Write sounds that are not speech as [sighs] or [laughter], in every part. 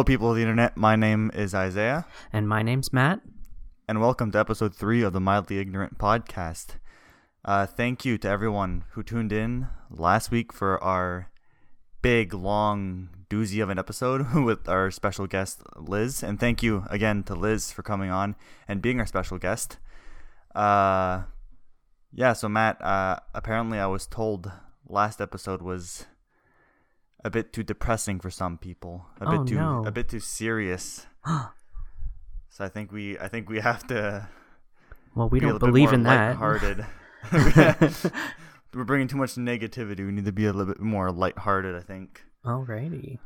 Hello, people of the internet. My name is Isaiah, And my name's Matt. and welcome to episode three of the Mildly Ignorant podcast. Uh, thank you to everyone who tuned in last week for our big, long doozy of an episode [laughs] with our special guest, Liz. And thank you again to Liz for coming on and being our special guest. Uh, yeah, so Matt, uh, apparently I was told last episode was a bit too depressing for some people, a Oh, bit too no. a bit too serious. [gasps] so I think we I think we have to Well, we be don't believe in that. lighthearted. [laughs] [laughs] We're bringing too much negativity. We need to be a little bit more lighthearted, I think. Alrighty.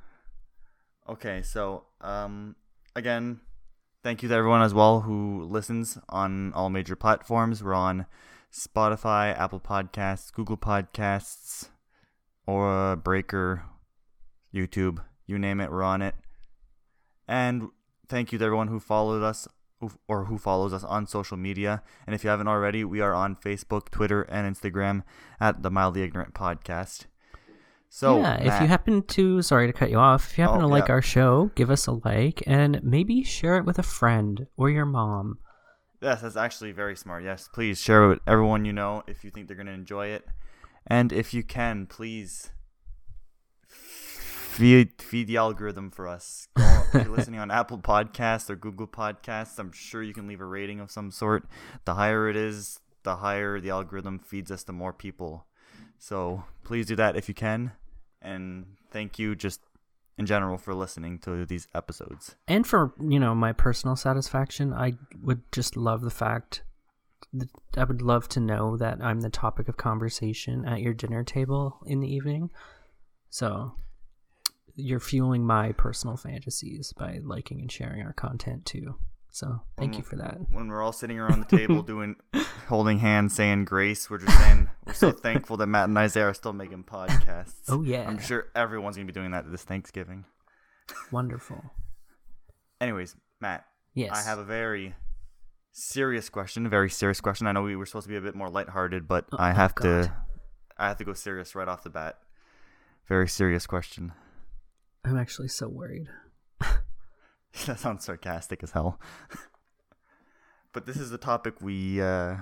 Okay, so um again, thank you to everyone as well who listens on all major platforms. We're on Spotify, Apple Podcasts, Google Podcasts, or Breaker, YouTube, you name it, we're on it. And thank you to everyone who followed us or who follows us on social media. And if you haven't already, we are on Facebook, Twitter, and Instagram at the Mildly Ignorant Podcast. So yeah, if you happen to, sorry to cut you off, if you happen Oh, to like yeah. our show, give us a like and maybe share it with a friend or your mom. Yes, that's actually very smart. Yes, please share it with everyone you know if you think they're going to enjoy it. And if you can, please feed feed the algorithm for us. If you're listening on Apple Podcasts or Google Podcasts, I'm sure you can leave a rating of some sort. The higher it is, the higher the algorithm feeds us to more people. So please do that if you can. And thank you just in general for listening to these episodes. And for, you know, my personal satisfaction, I would just love the fact that I would love to know that I'm the topic of conversation at your dinner table in the evening. So you're fueling my personal fantasies by liking and sharing our content too. So thank you for that. when we're all sitting around the table [laughs] doing holding hands saying grace we're just saying we're so [laughs] thankful that matt and isaiah are still making podcasts Oh, yeah. i'm sure everyone's gonna be doing that this thanksgiving Wonderful. anyways matt Yes. i have a very serious question a very serious question i know we were supposed to be a bit more lighthearted but oh, i oh, have God. to i have to go serious right off the bat very serious question I'm actually so worried. [laughs] that sounds sarcastic as hell. [laughs] but this is a topic we uh,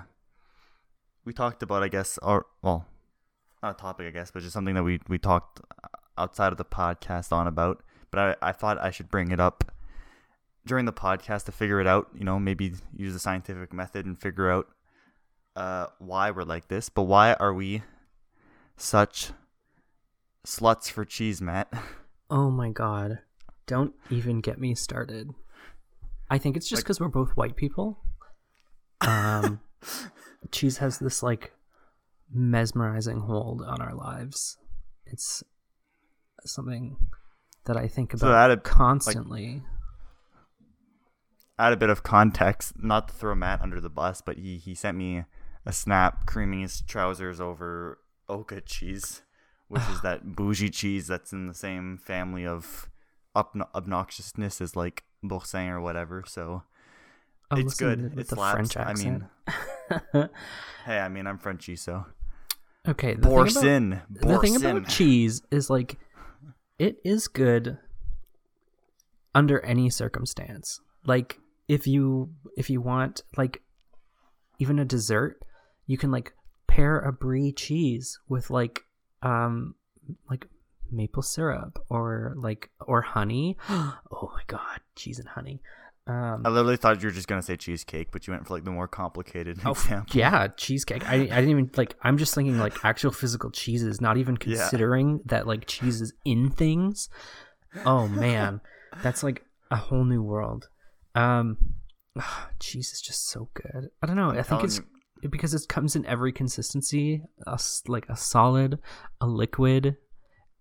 we talked about, I guess, or well, not a topic, I guess, but just something that we we talked outside of the podcast on about. But I I thought I should bring it up during the podcast to figure it out. You know, maybe use the scientific method and figure out uh, why we're like this. But why are we such sluts for cheese, Matt? [laughs] Oh my god. Don't even get me started. I think it's just Like- because we're both white people. Um, [laughs] cheese has this like mesmerizing hold on our lives. It's something that I think So about add a- like- constantly. add a bit of context, not to throw Matt under the bus, but he, he sent me a snap creaming his trousers over Oka cheese, which is [sighs] that bougie cheese that's in the same family of obno- obnoxiousness as like Boursin or whatever. So I'm it's good. It's It the slaps. French I mean, [laughs] hey, I mean, I'm Frenchy, so okay, the thing about- Boursin. the thing about cheese is like it is good under any circumstance like if you if you want like even a dessert you can like pair a brie cheese with like um like maple syrup or like or honey [gasps] oh my god cheese and honey um I literally thought you were just gonna say cheesecake, but you went for like the more complicated Oh, example. yeah, [laughs] cheesecake. I, I didn't even like. I'm just thinking like [laughs] actual physical cheeses, not even Yeah. considering that like cheese is in things. Oh man, that's like a whole new world. Um, oh, [sighs] cheese is just so good. I don't know. I'm I think it's you. Because it comes in every consistency, a like a solid, a liquid,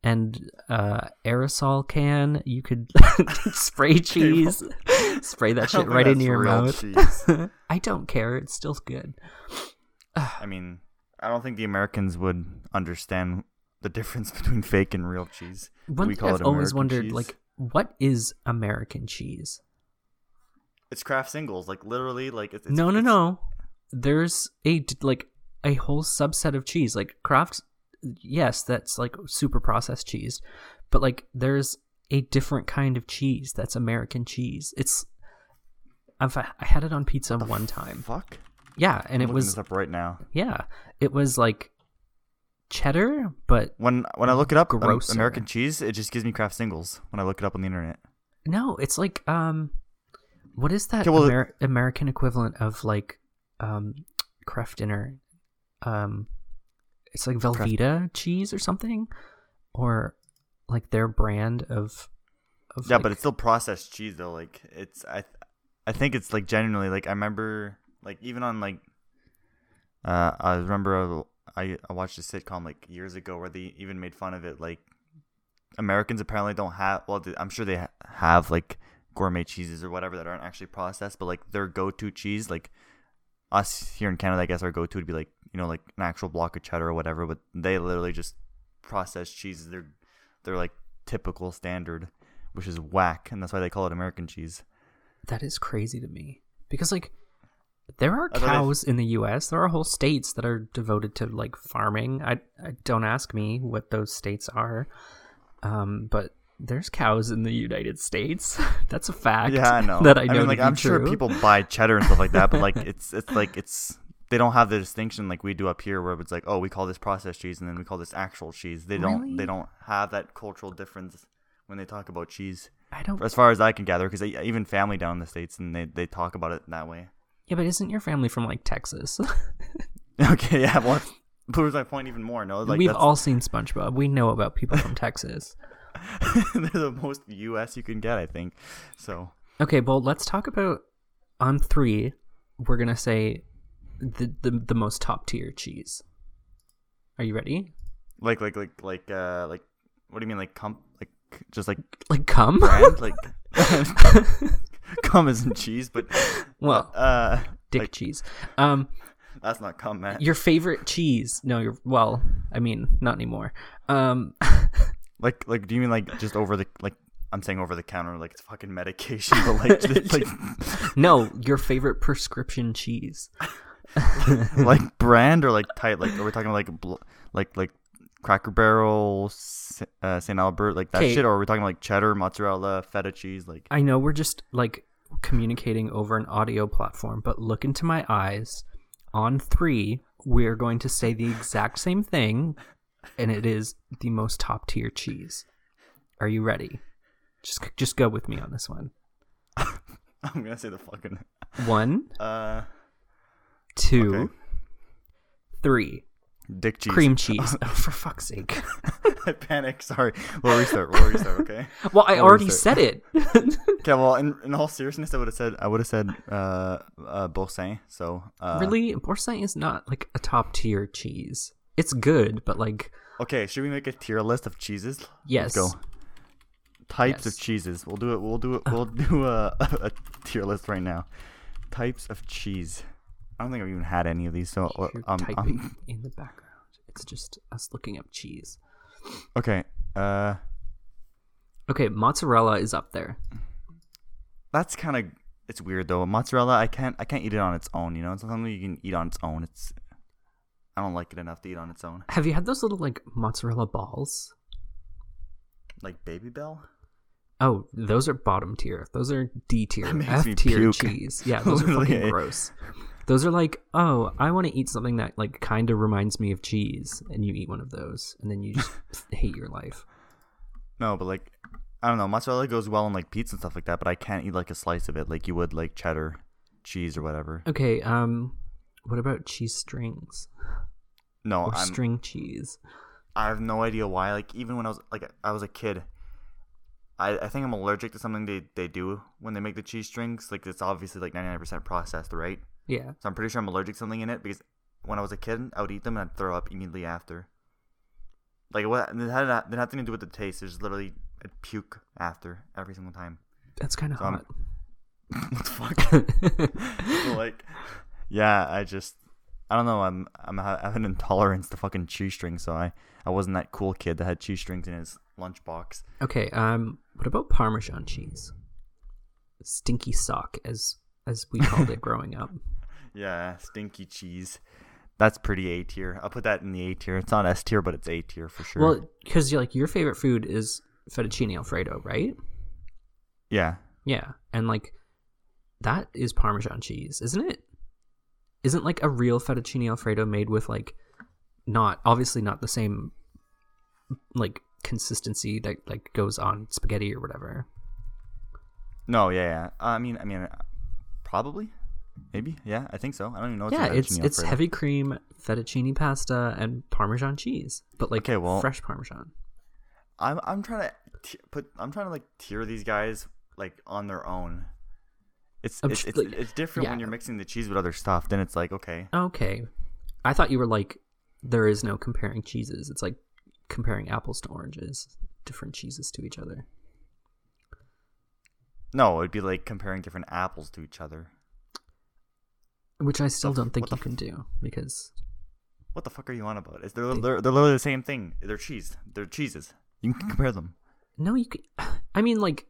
and uh aerosol can. You could [laughs] spray cheese, spray that shit right into your mouth. [laughs] I don't care. It's still good. I mean, I don't think the Americans would understand the difference [laughs] between fake and real cheese. One we thing call I've it always wondered, cheese. like, what is American cheese? It's Kraft singles, like literally, like it's, it's no, no, it's- no. There's a like a whole subset of cheese, like Kraft. Yes, that's like super processed cheese, but like there's a different kind of cheese that's American cheese. It's I've I had it on pizza one time. Fuck. Yeah, and I'm it was this up right now. yeah, it was like cheddar, but When when I look it up, um, Grosser. American cheese, it just gives me Kraft singles when I look it up on the internet. no, it's like um, what is that Okay, well, Amer- American equivalent of like um, Kraft dinner? Um, it's like Velveeta cheese or something, or like their brand of. of Yeah, like- but it's still processed cheese though. Like it's I, I think it's like genuinely like I remember like even on like, uh, I remember I I watched a sitcom like years ago where they even made fun of it. Like Americans apparently don't have well, I'm sure they ha- have like gourmet cheeses or whatever that aren't actually processed, but like their go-to cheese, like us here in Canada, I guess our go-to would be like you know like an actual block of cheddar or whatever, but they literally just processed cheeses. They're they're like typical standard, which is whack, and that's why they call it American cheese. That is crazy to me because like there are I thought I- cows in the US. There are whole states that are devoted to like farming. I, I don't ask me what those states are. Um but there's cows in the United States. [laughs] That's a fact. Yeah, I know. that I know. I mean, like I'm sure people buy cheddar and stuff like that, but like [laughs] it's it's like it's they don't have the distinction like we do up here, where it's like, oh, we call this processed cheese and then we call this actual cheese. They don't Really? they don't have that cultural difference when they talk about cheese, I don't as far as I can gather, because even family down in the states and they they talk about it that way. Yeah, but isn't your family from like Texas? [laughs] okay, yeah, well, proves my point even more. No, like We've all seen SpongeBob. We know about people from Texas. [laughs] they're the most U.S. you can get, I think. So Okay, well, let's talk about on three. We're gonna say the the, the most top tier cheese. Are you ready? like like like like uh like what do you mean like cum like just like Like cum? brand like [laughs] [laughs] cum isn't cheese, but well, uh dick like, cheese. Um, that's not cum, man. your favorite cheese? No, you're well. I mean, not anymore. Um, Like like do you mean like just over the like I'm saying over the counter like it's fucking medication, but like [laughs] just, like no, your favorite prescription cheese. [laughs] like brand or like type like are we talking like like like Cracker Barrel, uh, St. Albert, like that 'Kay. shit, or are we talking like cheddar, mozzarella, feta cheese, like I know we're just like communicating over an audio platform, but look into my eyes. On three, we're going to say the exact same thing, and it is the most top tier cheese. Are you ready? Just just go with me on this one. [laughs] I'm gonna say the fucking One, [laughs] uh two, Okay. three. dick cheese. Cream [laughs] cheese. Oh, for fuck's sake. I panic. Sorry. We'll restart. We'll restart. Okay. Well, I I'll already restart. said it. Okay. Well, in, in all seriousness, I would have said I would have said uh uh Boursin. So uh, really, Boursin is not like a top tier cheese. It's good, but like Okay. Should we make a tier list of cheeses? yes. Let's go. Types of cheeses. We'll do it. We'll do it. We'll do a, [laughs] a tier list right now. Types of cheese. I don't think I've even had any of these. So uh, You're um, typing um in the background. It's just us looking up cheese. okay. Uh, Okay, mozzarella is up there. that's kind of it's weird though. Mozzarella, I can't I can't eat it on its own. You know, it's something you can eat on its own. It's I don't like it enough to eat on its own. Have you had those little like mozzarella balls? Like Babybel. Oh, those are bottom tier. Those are D tier, F tier cheese. Yeah, those [laughs] are fucking gross. Those are like, oh, I want to eat something that like kind of reminds me of cheese, and you eat one of those, and then you just [laughs] hate your life. No, but like I don't know, mozzarella goes well in like pizza and stuff like that, but I can't eat like a slice of it like you would like cheddar cheese or whatever. Okay, um, what about cheese strings No, or I'm string cheese? I have no idea why. Like even when I was like I was a kid, I, I think I'm allergic to something they, they do when they make the cheese strings. Like it's obviously like 99% processed, right? Yeah, So I'm pretty sure I'm allergic to something in it because when I was a kid, I would eat them and I'd throw up immediately after. Like what? It had, it had nothing to do with the taste. It was literally I'd puke after every single time. that's kind of So I'm- hot. [laughs] what the fuck? [laughs] [laughs] like, yeah, I just I don't know. I'm I'm I have an [laughs] intolerance to fucking cheese strings, so I I wasn't that cool kid that had cheese strings in his lunchbox. okay, um, what about Parmesan cheese? Stinky sock, as as we called it [laughs] growing up. Yeah, stinky cheese. That's pretty A tier. I'll put that in the A tier. It's not S tier, but it's A tier for sure. Well, because like your favorite food is fettuccine alfredo, right? Yeah. Yeah, and like that is Parmesan cheese, isn't it? Isn't like a real fettuccine alfredo made with like not obviously not the same like consistency that like goes on spaghetti or whatever. No, yeah, yeah. Uh, I mean, I mean, probably, maybe, yeah. I think so. I don't even know. What's yeah, it's it's heavy cream fettuccine pasta and Parmesan cheese, but like Okay, well- fresh Parmesan. I'm I'm trying to t- put I'm trying to like tier these guys like on their own. It's it's it's, like- it's different when you're mixing the cheese with other stuff. Then it's like okay, Okay, I thought you were like there is no comparing cheeses. It's like comparing apples to oranges, different cheeses to each other. no, it'd be like comparing different apples to each other. Which I still f- don't think you the can do because What the fuck are you on about? Is they're, they're they're literally the same thing. They're cheese. They're cheeses. You can compare them. no, you can. [sighs] I mean, like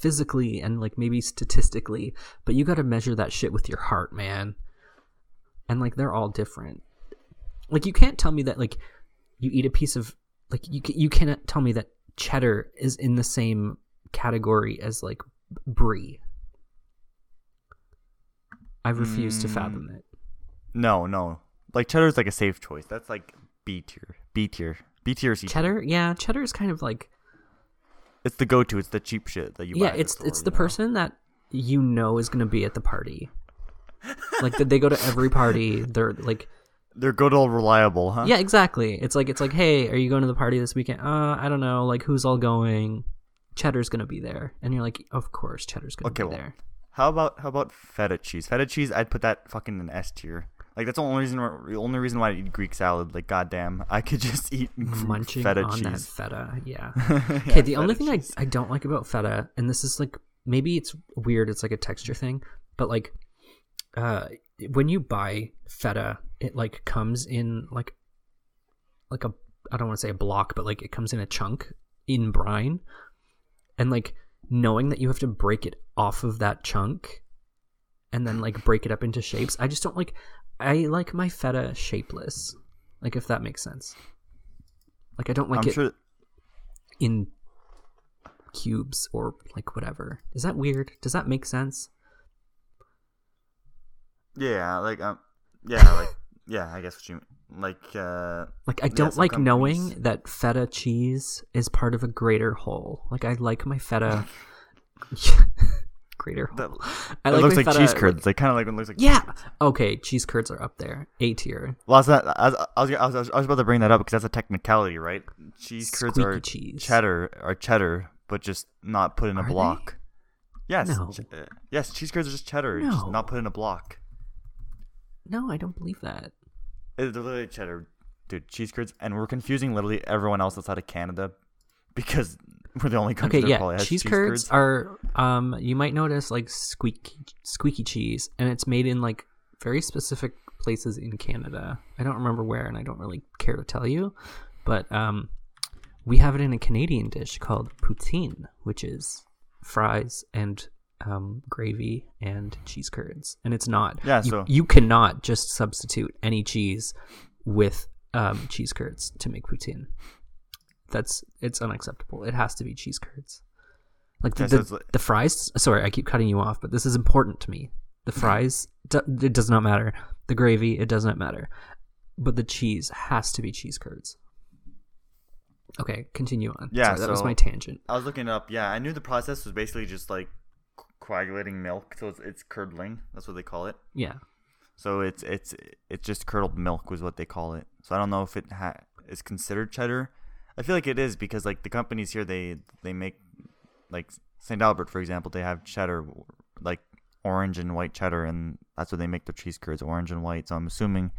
physically and like maybe statistically, but you got to measure that shit with your heart, man. And like they're all different. Like you can't tell me that like you eat a piece of like you you cannot tell me that cheddar is in the same category as like brie. I refuse to Mm. fathom it. No, no. Like cheddar's like a safe choice. That's like B tier. B tier. B tier. Cheddar, yeah, cheddar is kind of like It's the go-to. It's the cheap shit that you. yeah, buy it's store, it's the know? person that you know is going to be at the party. like they go to every party. They're like [laughs] They're good old reliable, huh? yeah, exactly. It's like it's like hey, are you going to the party this weekend? Uh, I don't know. Like who's all going? Cheddar's going to be there, and you're like, of course, Cheddar's going to Okay, be well, there. How about how about feta cheese? Feta cheese, I'd put that fucking in S tier. Like that's the only reason the only reason why I eat Greek salad. Like goddamn, I could just eat [laughs] Munching feta on that cheese. feta, yeah. [laughs] Yeah, Okay, the only thing I. I don't like about feta, and this is like maybe it's weird, it's like a texture thing, but like uh when you buy feta, it like comes in like like a I don't want to say a block, but like it comes in a chunk in brine. And like knowing that you have to break it off of that chunk and then like break it up into shapes, I just don't like I like my feta shapeless. Like if that makes sense. Like I don't like I'm it sure. in cubes or like whatever. Is that weird? Does that make sense? Yeah, like um, yeah, like [laughs] yeah. I guess what you like. uh Like I don't some like companies- knowing that feta cheese is part of a greater whole. Like I like my feta [laughs] [laughs] greater That, [laughs] it I like looks like cheese curds. Like kind of like it looks like. Yeah. Okay, cheese curds are up there. A tier. Well, I, was, I, was, I, was, I was about to bring that up because that's a technicality, right? Cheese curds Squeaky are cheese. cheddar, are cheddar, but just not put in a Are they? block. Yes, No. uh, yes, cheese curds are just cheddar, just not put in a block. No, I don't believe that. They're literally cheddar, dude. Cheese curds, and we're confusing literally everyone else outside of Canada because [laughs] we're the only country Okay, that yeah, cheese, cheese, curds, are um you might notice like squeaky squeaky cheese and it's made in like very specific places in Canada. I don't remember where and I don't really care to tell you, but um we have it in a Canadian dish called poutine, which is fries and um, gravy and cheese curds, and it's not. Yeah, you, so- you cannot just substitute any cheese with um, cheese curds to make poutine. That's it's unacceptable. It has to be cheese curds. Like the the, like- the fries. Sorry, I keep cutting you off, but this is important to me. The fries, it does not matter. The gravy, it does not matter. But the cheese has to be cheese curds. Okay, continue on. Yeah, Sorry, that was my tangent. I was looking it up. Yeah, I knew the process was basically just like coagulating milk, so it's, it's curdling. That's what they call it. Yeah. So it's it's it's just curdled milk was what they call it. So I don't know if it ha- is considered cheddar. I feel like it is because like the companies here they they make like St. Albert for example they have cheddar like orange and white cheddar and that's what they make their cheese curds orange and white. So I'm assuming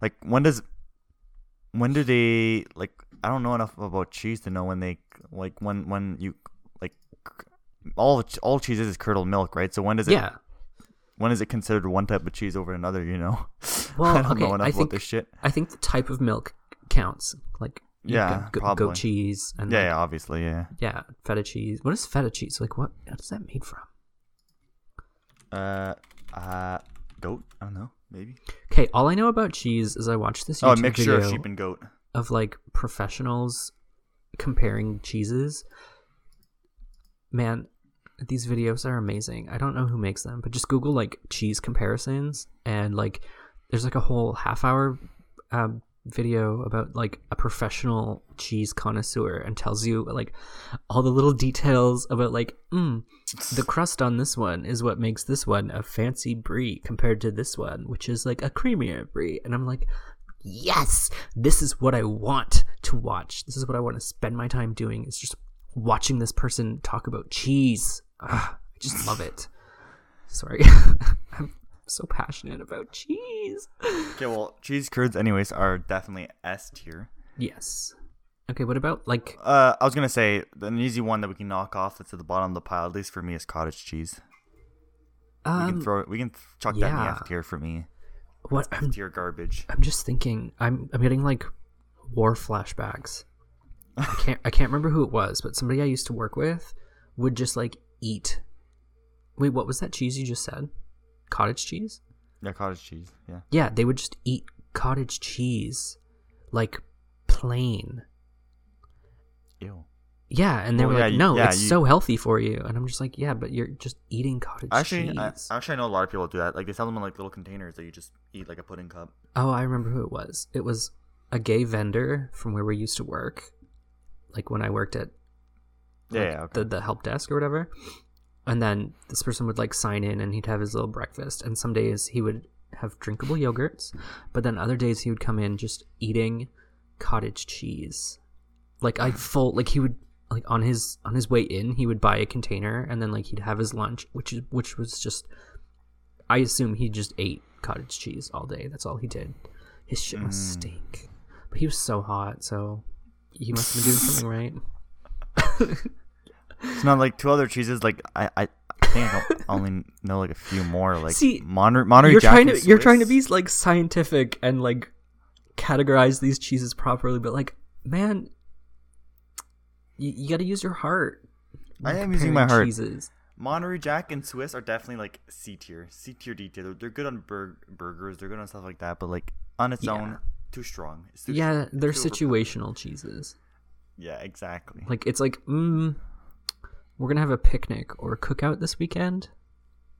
like when does when do they like I don't know enough about cheese to know when they like when when you like all all cheese is is curdled milk right so when does it Yeah. when is it considered one type of cheese over another? You know, [laughs] Well, I don't okay, know enough I about think- this shit. I think the type of milk counts. Like Yeah, go- probably. goat cheese and Yeah, like, yeah, obviously, yeah. yeah, feta cheese. What is feta cheese? Like what? What is that made from? Uh, uh, goat? I don't know, maybe. Okay, all I know about cheese is I watched this YouTube Oh, a mixture video of sheep and goat. of like professionals comparing cheeses. Man, these videos are amazing. I don't know who makes them, but just Google like cheese comparisons and like there's like a whole half hour um, video about like a professional cheese connoisseur and tells you like all the little details about like mm, the crust on this one is what makes this one a fancy brie compared to this one which is like a creamier brie. And i'm like yes this is what i want to watch. This is what i want to spend my time doing is just watching this person talk about cheese. Ugh, i just love it. Sorry. [laughs] I'm so passionate about cheese [laughs] Okay, well, cheese curds, anyways, are definitely S tier. yes okay what about like Uh, I was gonna say an easy one that we can knock off that's at the bottom of the pile, at least for me, is cottage cheese. We um can throw it. We can chuck that in the yeah. F tier for me. what i'm Tier garbage. I'm just thinking. I'm I'm getting like war flashbacks. I can't I can't remember who it was, but somebody I used to work with would just like eat. Wait, what was that cheese you just said? Cottage cheese? Yeah, cottage cheese. Yeah. Yeah, they would just eat cottage cheese like plain. Ew. Yeah, and they Well, were yeah, like, you- "No, yeah, it's you- so healthy for you." And I'm just like, "Yeah, but you're just eating cottage Actually, I, cheese." actually, I know a lot of people do that. Like they sell them in like little containers that you just eat like a pudding cup. Oh, I remember who it was. It was a gay vendor from where we used to work, like when I worked at Yeah, yeah, okay. the the help desk or whatever. And then this person would like sign in and he'd have his little breakfast. And some days he would have drinkable yogurts, but then other days he would come in just eating cottage cheese. Like I [sighs] full like he would like on his on his way in he would buy a container and then like he'd have his lunch, which is which was just I assume he just ate cottage cheese all day. That's all he did. His shit must Mm. stink. But he was so hot, so he must have been doing [laughs] something right. [laughs] It's not like two other cheeses. Like I, I, I think I don't only know like a few more. Like See, Monterey, Monterey you're Jack trying to you're trying to be like scientific and like categorize these cheeses properly, but like man, you, you got to use your heart. I am using my heart. Cheeses. Monterey Jack and Swiss are definitely like C tier, C tier, D tier. They're, they're good on bur- burgers. They're good on stuff like that. But like on its Yeah. own, too strong. Too Yeah, they're situational cheeses. Yeah, exactly. Like it's like, mm, we're gonna have a picnic or a cookout this weekend.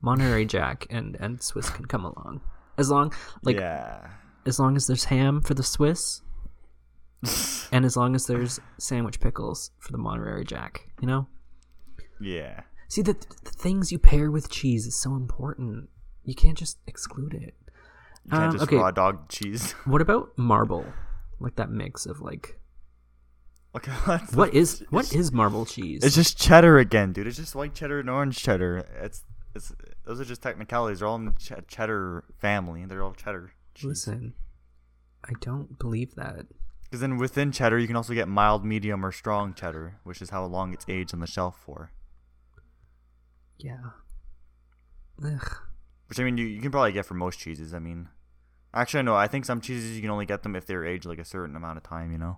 Monterey Jack and and Swiss can come along as long like yeah. as long as there's ham for the Swiss, [laughs] and as long as there's sandwich pickles for the Monterey Jack. You know. Yeah. See the, the things you pair with cheese is so important. You can't just exclude it. You can't Um, just okay. raw dog cheese. What about marble? Like that mix of like okay, [laughs] what? what is what is marble cheese? It's just cheddar again, dude. It's just white cheddar and orange cheddar. It's it's those are just technicalities. They're all in the ch- cheddar family. They're all cheddar. cheese. Listen, I don't believe that. Because then within cheddar, you can also get mild, medium, or strong cheddar, which is how long it's aged on the shelf for. Yeah. Ugh. Which I mean, you, you can probably get for most cheeses. I mean, actually, no. I think some cheeses you can only get them if they're aged like a certain amount of time. You know.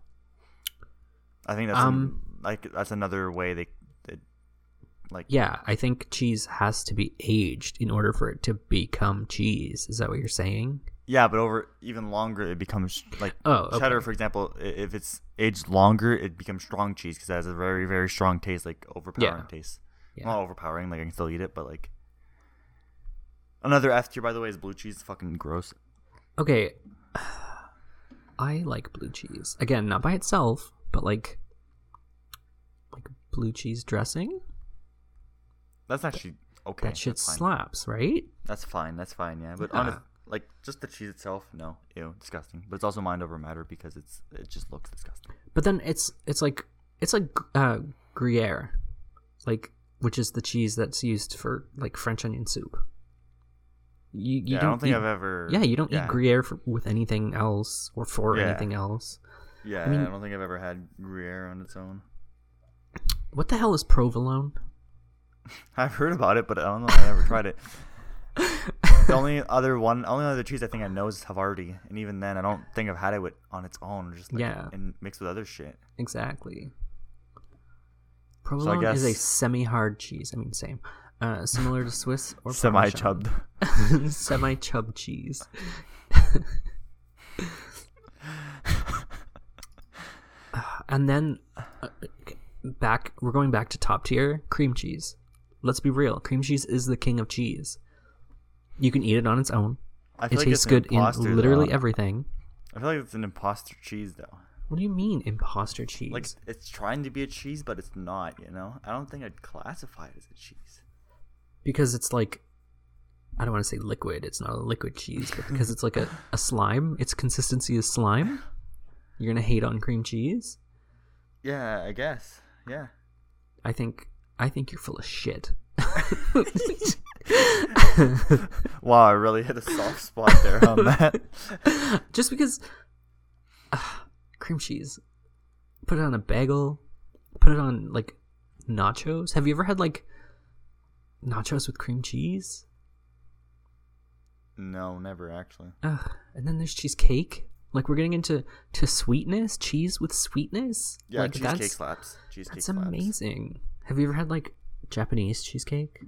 I think that's Um, an- like that's another way they, they like Yeah, I think cheese has to be aged in order for it to become cheese. Is that what you're saying? yeah, but over even longer it becomes like Oh, okay. cheddar, for example. If it's aged longer, it becomes strong cheese because it has a very very strong taste, like overpowering Yeah. taste. Yeah. Not overpowering, like I can still eat it, but like another F tier by the way is blue cheese. Fucking gross. Okay. [sighs] I like blue cheese. Again, not by itself, but like like blue cheese dressing. That's actually okay. that shit slaps, right? That's fine. That's fine. Yeah, but Yeah. honest, like just the cheese itself, no, ew, disgusting. But it's also mind over matter because it's it just looks disgusting. But then it's it's like it's like uh, Gruyere, like which is the cheese that's used for like French onion soup. You, you yeah, I don't think eat, I've ever. Yeah, you don't yeah, eat Gruyere for, with anything else or for Yeah. anything else. Yeah, I mean- I don't think I've ever had Gruyere on its own. What the hell is provolone? [laughs] I've heard about it, but I don't know. if I ever tried it. the only [laughs] other one, only other cheese I think I know is Havarti, and even then, I don't think I've had it with on its own, just like Yeah. and mixed with other shit. Exactly. Provolone is a semi-hard cheese. I mean, same. Uh, similar to Swiss or semi-chubbed, [laughs] semi chub cheese. And then uh, back we're going back to top tier cream cheese. Let's be real. Cream cheese is the king of cheese. You can eat it on its own. I It like tastes good in literally though. everything. I feel like it's an imposter cheese though. What do you mean imposter cheese? Like it's trying to be a cheese, but it's not. You know, I don't think I'd classify it as a cheese. because it's like I don't want to say liquid. It's not a liquid cheese, but because it's like a, a slime, its consistency is slime. [laughs] You're gonna hate on cream cheese. Yeah, I guess. Yeah. I think I think you're full of shit. [laughs] Wow, I really hit a soft spot there on that. [laughs] Just because uh, cream cheese, put it on a bagel, put it on like nachos. Have you ever had like nachos with cream cheese? No, never actually. Ugh. And then there's cheesecake. Like we're getting into to sweetness, cheese with sweetness. Yeah, like cheesecake that's slaps. Cheesecake that's slaps. amazing. Have you ever had like Japanese cheesecake?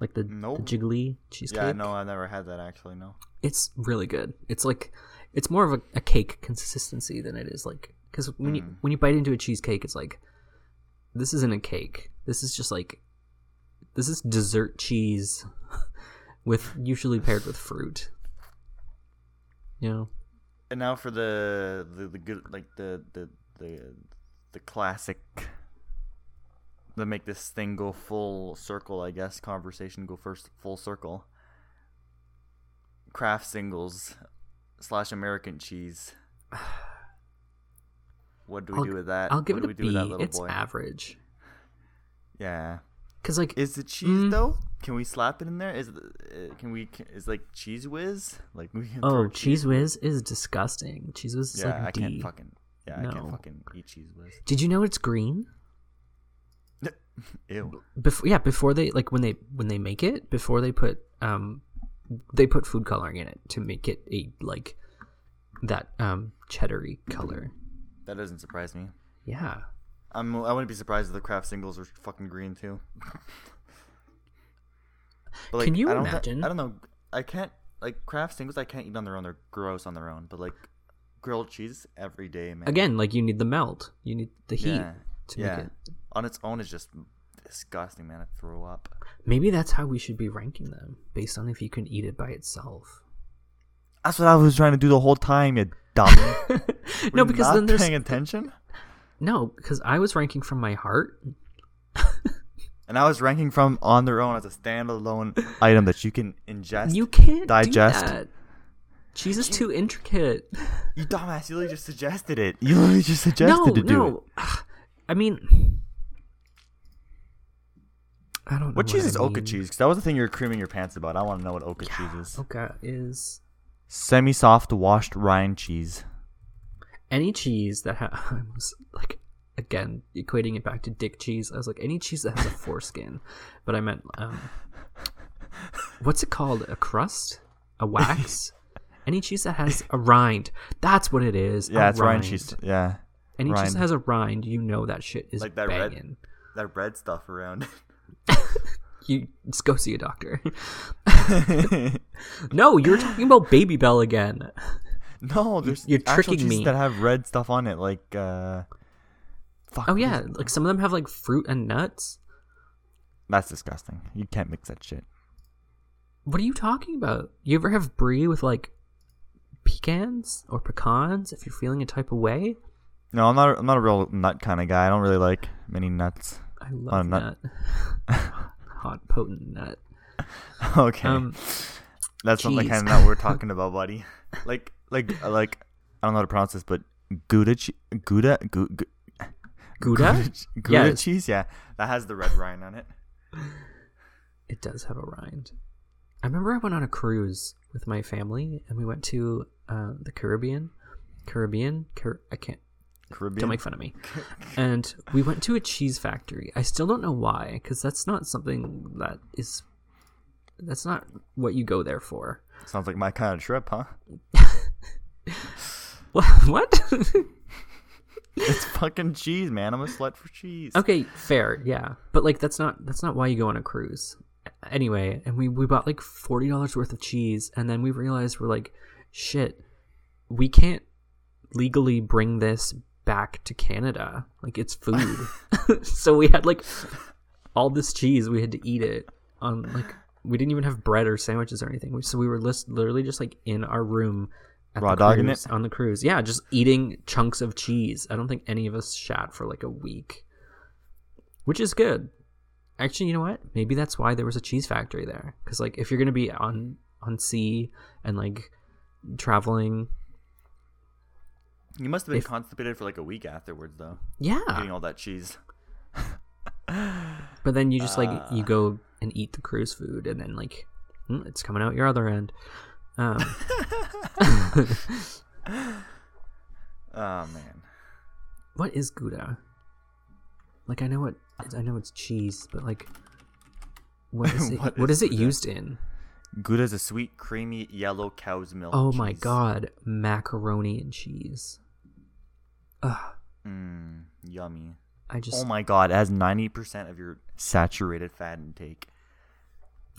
Like the, Nope. the jiggly cheesecake? Yeah, no, I've never had that actually. No. It's really good. It's like it's more of a, a cake consistency than it is like because when you Mm. when you bite into a cheesecake, it's like this isn't a cake. This is just like this is dessert cheese [laughs] with usually paired with fruit. Know, And now for the the, the good like the the the the classic that make this thing go full circle, I guess, conversation go first full circle. Kraft singles slash American cheese. [sighs] What do we I'll- do with that? I'll give what it do a we do with that little It's boy? average yeah. because like Is it cheese Mm. though? Can we slap it in there? Is uh, can we? Is like Cheez Whiz? Like we can oh, Cheez Whiz is disgusting. Cheez Whiz is Yeah, like I D. can't fucking. Yeah, I can't fucking eat Cheez Whiz. Did you know it's green? [laughs] Ew. before yeah before they like when they when they make it before they put um they put food coloring in it to make it a like that um cheddary color That doesn't surprise me. yeah I'm. I wouldn't be surprised if the Kraft singles are fucking green too. [laughs] But, Can you I imagine? I don't know. I can't like Kraft singles. I can't eat on their own. They're gross on their own. But like grilled cheese every day, man. again like you need the melt you need the heat Yeah. to yeah. make it On its own is just disgusting, man. I throw up. maybe that's how we should be ranking them based on if you can eat it by itself That's what I was trying to do the whole time. You dumb. [laughs] no because then there's paying attention. no because i was ranking from my heart [laughs] And I was ranking from on their own as a standalone [laughs] item that you can ingest. you can't digest. do that cheese is too intricate You dumbass! You literally just suggested it. You literally just suggested no, to do it. no. [sighs] I mean, I don't know. What cheese I is Oka mean. cheese? Because that was the thing you were creaming your pants about. I want to know what Oka cheese is. Oka is Semi-soft washed rind cheese. any cheese that has [laughs] like again equating it back to dick cheese. I was like any cheese that has a [laughs] foreskin, but I meant um, what's it called? A crust? A [laughs] wax? any cheese that has a rind. That's what it is. Yeah, a it's rind cheese. Yeah, Any cheese rind. that has a rind, you know that shit is Like that red- banging. that red stuff around. [laughs] You just go see a doctor. no, you're talking about Babybel again. no, there's You're actual tricking me. that have red stuff on it, like uh. Fuck, Oh yeah, like some of them have like fruit and nuts. that's disgusting. You can't mix that shit. What are you talking about? You ever have brie with like pecans or pecans if you're feeling a type of way? No, I'm not. I'm not a real nut kind of guy. I don't really like many nuts. I love nut. nut. [laughs] Hot potent nut. [laughs] okay, Um, that's not the kind of nut we're [laughs] talking about, buddy. Like, like, like. I don't know how to pronounce this, but Gouda, che- Gouda, Gou- Gou- Gouda? Gouda [laughs] Yes. cheese. Yeah, that has the red rind on it. [laughs] It does have a rind. I remember I went on a cruise with my family and we went to uh, the Caribbean. Caribbean? Car- I can't. Caribbean. Don't make fun of me. [laughs] and we went to a cheese factory. I still don't know why, because that's not something that is. That's not what you go there for. Sounds like my kind of trip, huh? What what? It's fucking cheese, man. I'm a slut for cheese. okay, fair, yeah, but like that's not that's not why you go on a cruise. Anyway, and we we bought like forty dollars worth of cheese, and then we realized we're like, shit, we can't legally bring this back to Canada. Like it's food. [laughs] [laughs] so we had like all this cheese. We had to eat it on like we didn't even have bread or sandwiches or anything. So we were list- literally just like in our room Raw dogging cruise, it? on the cruise. Yeah, just eating chunks of cheese. I don't think any of us shat for like a week, which is good. Actually, you know what? Maybe that's why there was a cheese factory there. Because like if you're gonna be on on sea and like traveling, You must have been If- constipated for like a week afterwards, though, yeah. eating all that cheese. [laughs] But then you just like you Uh. go and eat the cruise food, and then like mm, it's coming out your other end. Um, [laughs] Oh man. what is Gouda? Like I know what I know it's cheese, but like what is [laughs] it? What what is is it used in? Gouda is a sweet, creamy yellow cow's milk. Oh my cheese. god, macaroni and cheese. Ugh, Mm, yummy. I just Oh my god, it has ninety percent of your saturated fat intake.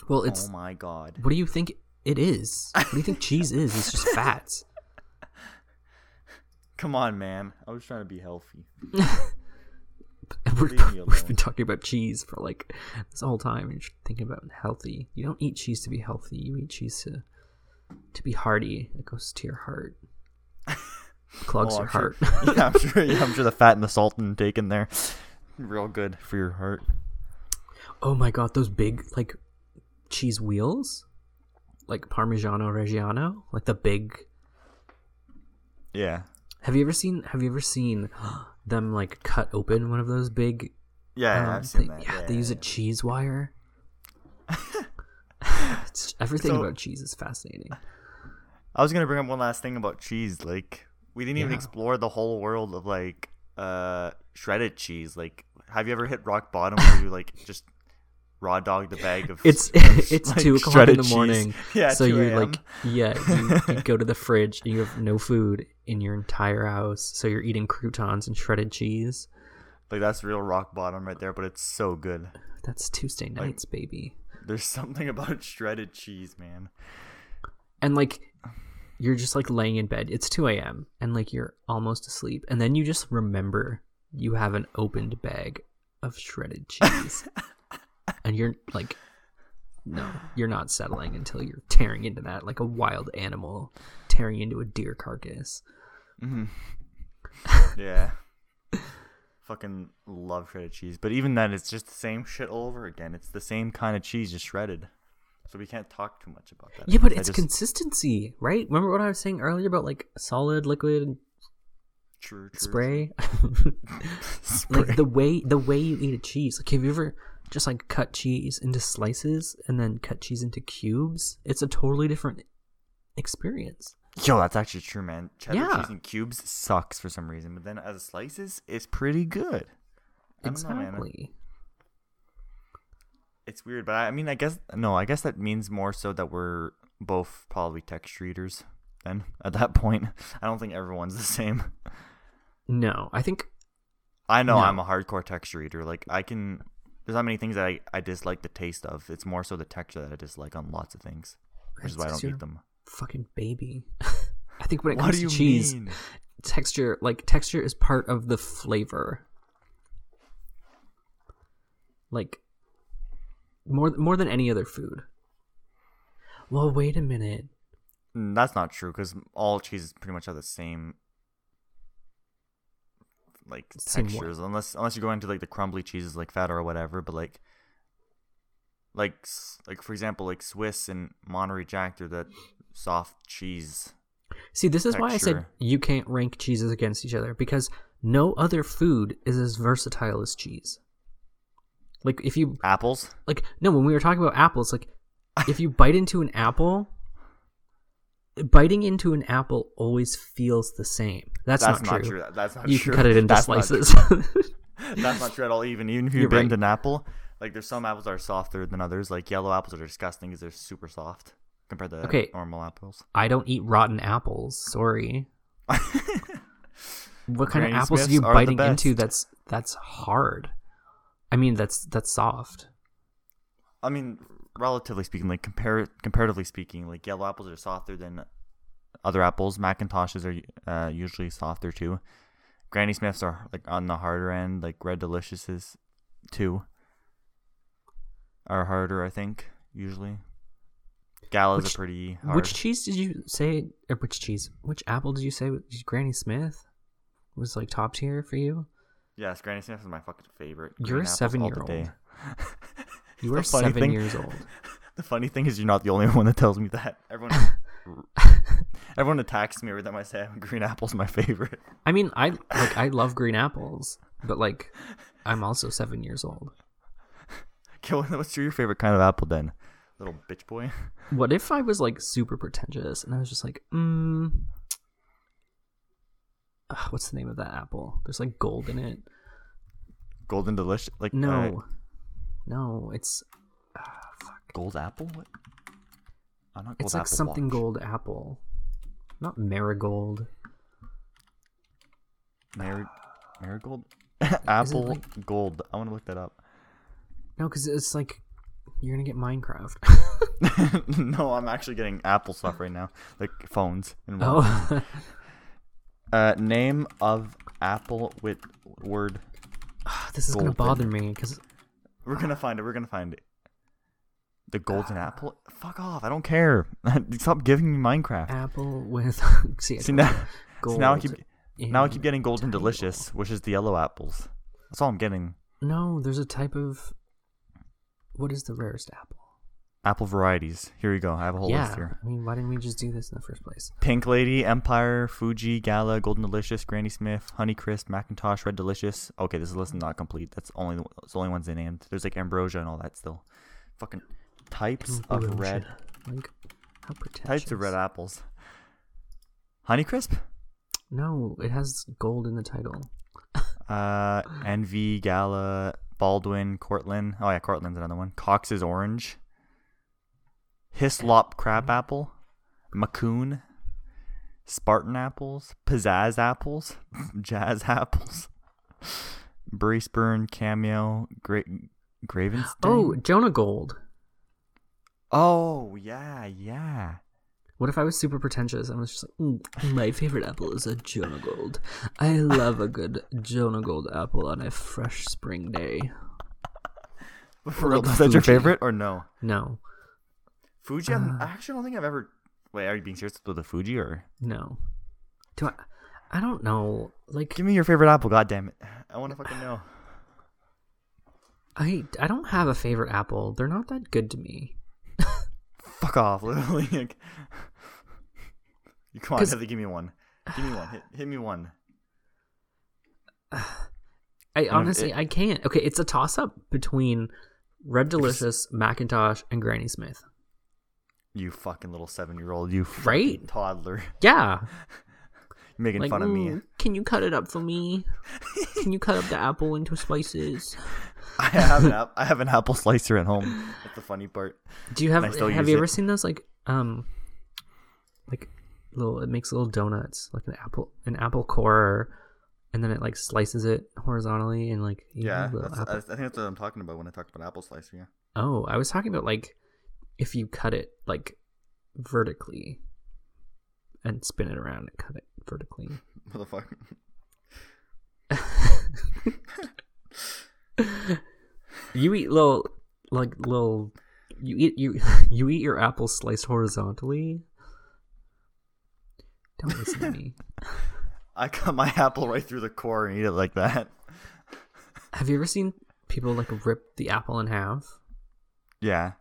well, it's oh my god. what do you think it is? What do you think cheese is? It's just fats. [laughs] Come on, man. I was trying to be healthy. [laughs] we're, [laughs] we've been talking about cheese for like this whole time. And you're thinking about healthy. You don't eat cheese to be healthy. You eat cheese to to be hearty. It goes to your heart. Clogs Oh, your I'm sure- heart. yeah, I'm sure. Yeah, I'm sure the fat and the salt intake in there, real good for your heart. oh my god, those big like cheese wheels, like Parmigiano Reggiano, like the big. Yeah, Have you ever seen? Have you ever seen [gasps] them like cut open one of those big? yeah, um, I've seen thing- that. Yeah, Yeah, they use yeah, a cheese wire. [laughs] It's- everything So- about cheese is fascinating. I was gonna bring up one last thing about cheese. Like, we didn't even Yeah. explore the whole world of like uh shredded cheese. Like, have you ever hit rock bottom where you like just raw dog the bag of? It's of, [laughs] it's like, two o'clock in the cheese? morning. [laughs] Yeah, so you're like, yeah, you, you [laughs] go to the fridge. and You have no food in your entire house, so you're eating croutons and shredded cheese. like that's real rock bottom right there. But it's so good. That's Tuesday nights, baby. There's something about shredded cheese, man. And like, you're just like laying in bed. It's two a.m. and like you're almost asleep, and then you just remember you have an opened bag of shredded cheese, and you're like, no, you're not settling until you're tearing into that like a wild animal tearing into a deer carcass. hmm [laughs] yeah. Fucking love shredded cheese. But even then, it's just the same shit all over again. It's the same kind of cheese, just shredded. So we can't talk too much about that. Yeah, but I it's just- consistency, right? Remember what I was saying earlier about like solid, liquid, true, true, spray? [laughs] [laughs] Spray. like the way the way you eat a cheese. Like, have you ever just like cut cheese into slices and then cut cheese into cubes? It's a totally different experience. Yo, that's actually true, man. Cheddar Yeah. cheese in cubes sucks for some reason, but then as slices, it's pretty good. Don't know. Exactly. It's weird, but I, I mean, I guess no, I guess that means more so that we're both probably texture eaters. Then [laughs] at that point, I don't think everyone's the same. No, I think I know No. I'm a hardcore texture eater. Like I can, there's not many things that I, I dislike the taste of. It's more so the texture that I dislike on lots of things, which is why I don't eat them. fucking baby. [laughs] I think when it comes to cheese, mean? texture like texture is part of the flavor. Like more more than any other food. Well, wait a minute. Mm, That's not true because all cheeses pretty much have the same like textures, unless unless you're going to like the crumbly cheeses like feta or whatever. But like, like like for example, like Swiss and Monterey Jack, they're that soft cheese. See, this is why I said you can't rank cheeses against each other because no other food is as versatile as cheese. Like if you Apples. like no, when we were talking about apples, like if you [laughs] bite into an apple, biting into an apple always feels the same. That's, That's not, true. That- That's not You true. can cut it into That's slices. true. [laughs] That's not true at all. Even even if you You're bend right. an apple, like there's some apples that are softer than others. Like yellow apples are disgusting because they're super soft compared to Okay. normal apples. I don't eat rotten apples. Sorry. [laughs] What kind Granny of apples are Smiths you are the biting into? That's that's hard. I mean, that's that's soft. I mean, relatively speaking, like compare comparatively speaking, like yellow apples are softer than other apples. McIntoshes are uh, usually softer too. Granny Smiths are like on the harder end. Like Red Delicious is two. Are harder, I think. Usually. Gala's Which- are pretty hard. Which cheese did you say? Or which cheese? Which apple did you say? Granny Smith was like top tier for you. Yes, Granny Smith is my fucking favorite. You're Green a the seven-year-old. day. [laughs] [laughs] You are seven thing- years old. [laughs] The funny thing is, you're not the only [laughs] one that tells me that. Everyone, everyone attacks me every time I say green apple's my favorite. I mean, I like I love green apples, but like I'm also seven years old. Okay, what's your favorite kind of apple then, little bitch boy? What if I was like super pretentious and I was just like, mm, ugh, what's the name of that apple? There's like gold in it. Golden delicious, like uh, No, it's gold apple. What? Oh, not gold it's like apple something watch. gold apple, not marigold. Mari- marigold, [laughs] apple like- gold. I want to look that up. No, because it's like you're gonna get Minecraft. [laughs] [laughs] no, I'm actually getting Apple stuff right now, like phones and oh, Uh, name of apple with word. this is gonna Golden. bother me because We're gonna find it. We're gonna find it. The golden ah. apple. Fuck off! I don't care. [laughs] Stop giving me Minecraft. apple with [laughs] see, See now, you, [laughs] see, now I keep now I keep getting golden delicious, which is the yellow apples. That's all I'm getting. No, there's a type of. What is the rarest apple? Apple varieties. Here we go. I have a whole yeah, list here. I mean, why didn't we just do this in the first place? Pink Lady, Empire, Fuji, Gala, Golden Delicious, Granny Smith, Honey Crisp, McIntosh, Red Delicious. Okay, this list is not complete. That's only the, that's the only ones they named. There's like ambrosia and all that still. Fucking types of red Like, how pretentious. types of red apples. Honey Crisp, No, it has gold in the title. uh, Envy, Gala, Baldwin, Cortland. Oh yeah, Cortland's another one. Cox's Orange, Hyslop Crab Apple, Macoun, Spartan Apples, Pizzazz Apples, [laughs] Jazz Apples, Braceburn, Cameo, Gra- Gravenstein. Oh, Jonagold. oh yeah, yeah. What if I was super pretentious? and was just like, "Mm, my favorite apple is a Jonagold. I love a good Jonah Gold apple on a fresh spring day. [laughs] For real, is that your favorite or no? No, Fuji. I'm, Uh. I actually don't think I've ever. Wait, are you being serious with the Fuji or? no. Do I? I don't know. Like, Give me your favorite apple. God damn it! I want to fucking know. I I don't have a favorite apple. They're not that good to me. Fuck off, [laughs] literally. Like, you come on, have to give me one. Give me one. Hit, hit me one. [sighs] I honestly it- I can't. Okay, it's a toss up between Red Delicious, McIntosh, and Granny Smith. You fucking little seven-year-old. You fucking Right? toddler. Yeah, [laughs] making like fun of me. Can you cut it up for me? Can you cut up the [laughs] apple into slices? I have an app- [laughs] I have an apple slicer at home. That's the funny part. Do you have have you ever it. seen those like um like little it makes little donuts like an apple an apple core and then it like slices it horizontally and like Yeah, know, the that's, apple- I, I think that's what I'm talking about when I talked about apple slicer. Yeah. Oh, I was talking about like if you cut it like vertically and spin it around and cut it vertically. [laughs] Motherfucker. [laughs] You eat little like little you eat you [laughs] you eat your apple sliced horizontally. Don't listen to me. I cut my apple right through the core and eat it like that. Have you ever seen people like rip the apple in half? Yeah.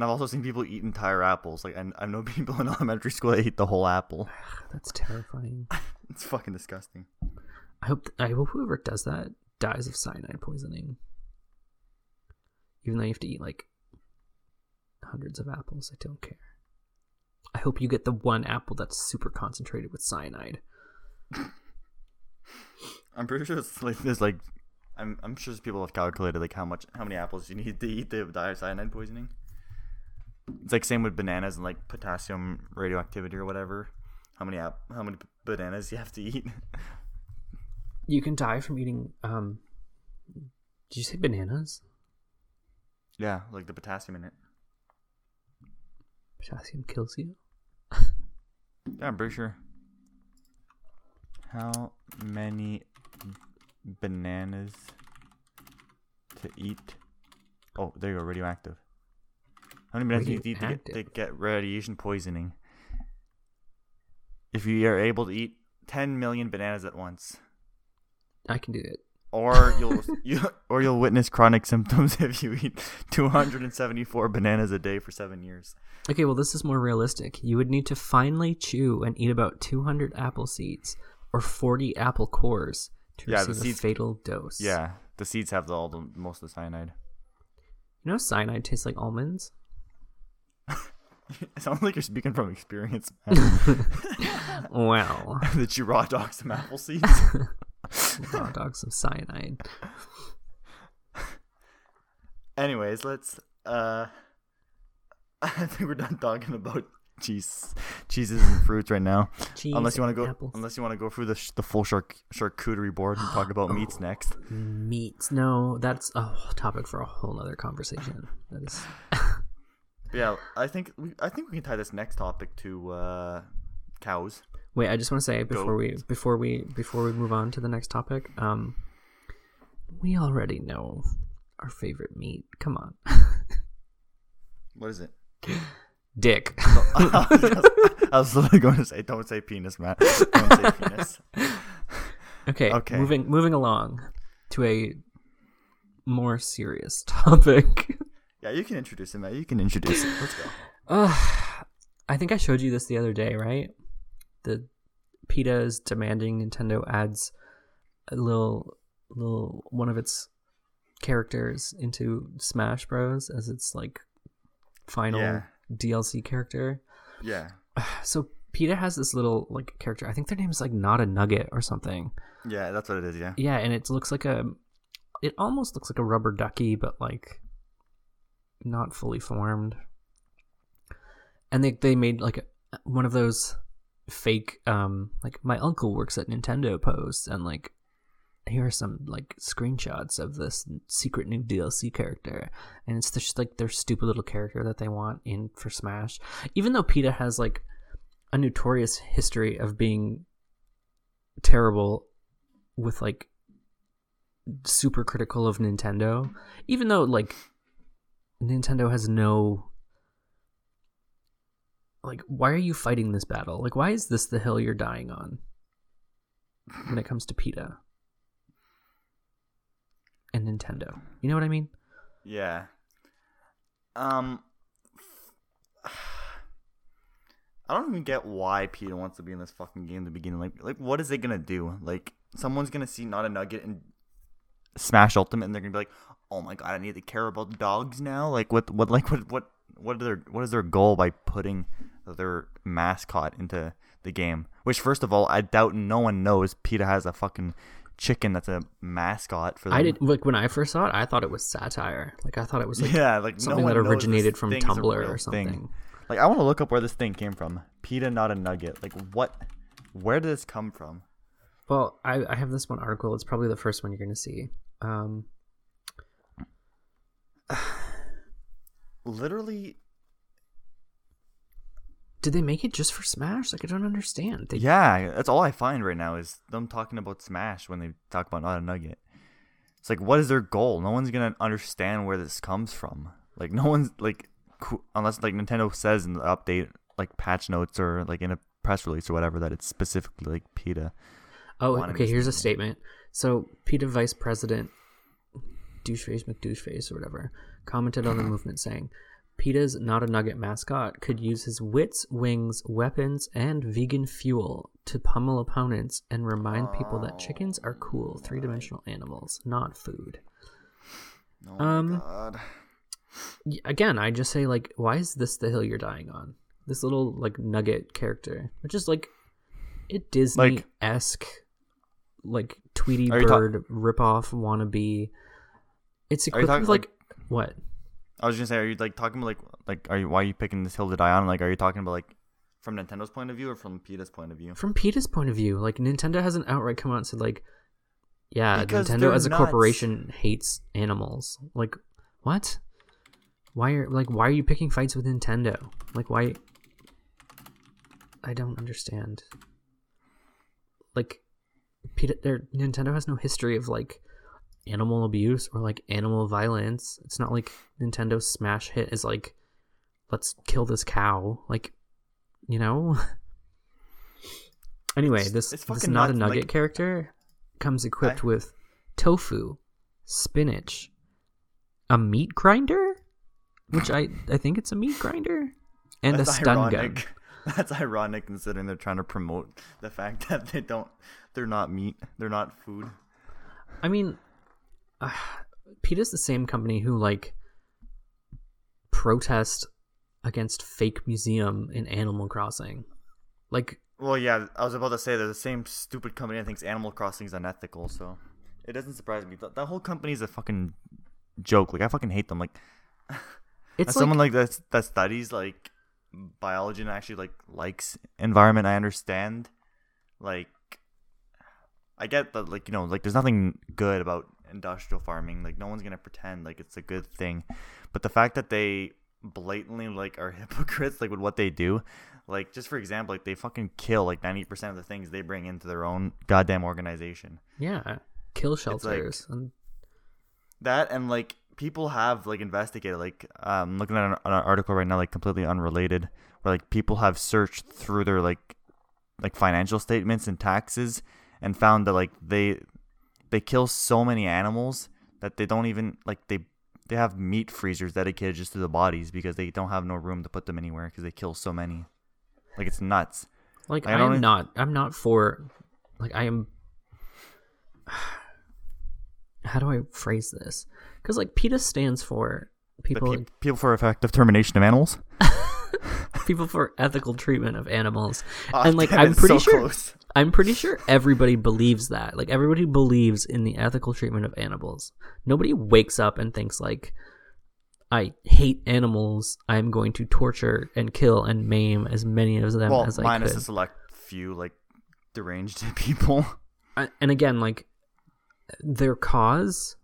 And I've also seen people eat entire apples. Like, I, I know [laughs] people in elementary school that eat the whole apple. [sighs] That's terrifying. [laughs] It's fucking disgusting. I hope I hope whoever does that dies of cyanide poisoning. Even though you have to eat like hundreds of apples, I don't care. I hope you get the one apple that's super concentrated with cyanide. [laughs] I'm pretty sure it's like there's like, I'm I'm sure people have calculated like how much how many apples you need to eat to die of cyanide poisoning. It's like same with bananas and like potassium radioactivity or whatever. How many app how many bananas you have to eat? You can die from eating um did you say bananas? yeah, like the potassium in it. Potassium kills you. Yeah, I'm pretty sure. How many bananas to eat. Oh, there you go. Radioactive. How many bananas do you need to eat to get, to get radiation poisoning? If you are able to eat 10 million bananas at once, I can do it. or you'll [laughs] you or you'll witness chronic symptoms [laughs] if you eat 274 bananas a day for seven years. Okay, well, this is more realistic. You would need to finely chew and eat about 200 apple seeds or 40 apple cores to Yeah, the receive a fatal dose. Yeah, the seeds have the, all the most of the cyanide. You know, cyanide tastes like almonds. [laughs] It sounds like you're speaking from experience. Man. Wow. Did you raw dog some apple seeds? [laughs] Raw dog some cyanide. [laughs] Anyways, let's. uh I think we're done talking about cheese, cheeses and fruits right now. Cheese unless you want to go, apples. unless you want to go through the sh- the full shark charcuterie board and talk [gasps] about meats next. Meats. No, that's a topic for a whole nother conversation. That is. Yeah, I think we, I think we can tie this next topic to uh cows. Wait, I just want to say before we before we before we move on to the next topic, um, we already know our favorite meat. Come on, What is it? dick. [laughs] [laughs] I was literally going to say, don't say penis, Matt. Don't say penis. [laughs] Okay, Okay. moving moving along to a more serious topic. Yeah, you can introduce it, Matt. You can introduce it. Let's go. [sighs] Uh, I think I showed you this the other day, right? The PETA is demanding Nintendo adds a little little one of its characters into Smash Bros as its like final Yeah. DLC character. Yeah. [sighs] So PETA has this little like character. I think their name is like not a nugget or something. Yeah, that's what it is. Yeah. Yeah, and it looks like a it almost looks like a rubber ducky, but like not fully formed. And they they made like one of those fake um like my uncle works at Nintendo posts and like here are some like screenshots of this secret new DLC character and it's just like their stupid little character that they want in for Smash. Even though PETA has like a notorious history of being terrible with like super critical of Nintendo, even though like Nintendo has no like why are you fighting this battle? Like why is this the hill you're dying on when it comes to PETA and Nintendo? You know what I mean? Yeah. Um. [sighs] I don't even get why PETA wants to be in this fucking game in the beginning. Like, like what is it gonna do? Like, someone's gonna see not a nugget and Smash Ultimate, and they're gonna be like, "Oh my god, I need to care about dogs now." Like, what, what, like, what, what, what are their, what is their goal by putting their mascot into the game? Which, first of all, I doubt no one knows PETA has a fucking chicken that's a mascot for. Them. I did like when I first saw it, I thought it was satire. Like I thought it was like yeah, like something one that originated from Tumblr or something. thing. Like I want to look up where this thing came from. Peta, not a nugget. Like what? Where did this come from? Well, I, I have this one article. It's probably the first one you're going to see. Um, [sighs] Literally, did they make it just for Smash? Like I don't understand. They, yeah. That's all I find right now is them talking about Smash when they talk about not a nugget. It's like, what is their goal? No one's gonna understand where this comes from. Like, no one's like, unless like Nintendo says in the update, like patch notes or like in a press release or whatever, that it's specifically like PETA. Oh, okay. Here's a statement. So, PETA Vice President Doucheface McDoucheface or whatever commented on the movement saying, PETA's not a nugget mascot could use his wits, wings, weapons, and vegan fuel to pummel opponents and remind people that chickens are cool, three dimensional animals, not food. Oh Um, god. Again, I just say, like, why is this the hill you're dying on? This little, like, nugget character, which is like a Disney esque, like, Tweety Are you ta- ripoff wannabe. It's equipped talking, with, like, what? I was gonna say, are you like talking about like like are you why are you picking this hill to die on? Like, are you talking about like from Nintendo's point of view or from PETA's point of view? From PETA's point of view, like, Nintendo hasn't outright come out and said, like, yeah, Because Nintendo as a nuts. corporation hates animals. Like, what? Why are like why are you picking fights with Nintendo? Like why I don't understand. Like PETA, their, Nintendo has no history of like animal abuse or like animal violence. It's not like Nintendo smash hit is like, let's kill this cow. Like, you know. [laughs] anyway, It's- this it's this not a nugget like- character comes equipped I- with tofu, spinach, a meat grinder, which I I think it's a meat grinder, and a stun gun. [laughs] That's ironic considering they're trying to promote the fact [laughs] that they don't they're not meat. They're not food. I mean, [sighs] uh, PETA's the same company who like protest against fake museum in Animal Crossing. Like, Well, yeah, I was about to say they're the same stupid company that thinks Animal Crossing is unethical, so it doesn't surprise me. That, that whole company is a fucking joke. Like I fucking hate them. Like [laughs] it's as like, someone like that that studies like biology and actually like likes environment, I understand. Like I get that like you know like there's nothing good about industrial farming. Like no one's gonna pretend like it's a good thing, but the fact that they blatantly like are [laughs] hypocrites like with what they do like just for example like they fucking kill like 90% of the things they bring into their own goddamn organization yeah, kill shelters. and that and like people have like investigated like um looking at an, an article right now like completely unrelated where like people have searched through their like like financial statements and taxes and found that like they they kill so many animals that they don't even like they they have meat freezers dedicated just to the bodies because they don't have no room to put them anywhere because they kill so many like it's nuts like, I e- not. I'm not for. Like, I am. [sighs] How do I phrase this? Because like PETA stands for people pe- people for effective termination of animals [laughs] [laughs] people for ethical treatment of animals. Ah, and like I'm pretty so sure close. I'm pretty sure everybody believes that. Like everybody believes in the ethical treatment of animals. Nobody wakes up and thinks like I hate animals. I'm going to torture and kill and maim as many of them well as I minus could. a select few like deranged [laughs] people and again, like their cause,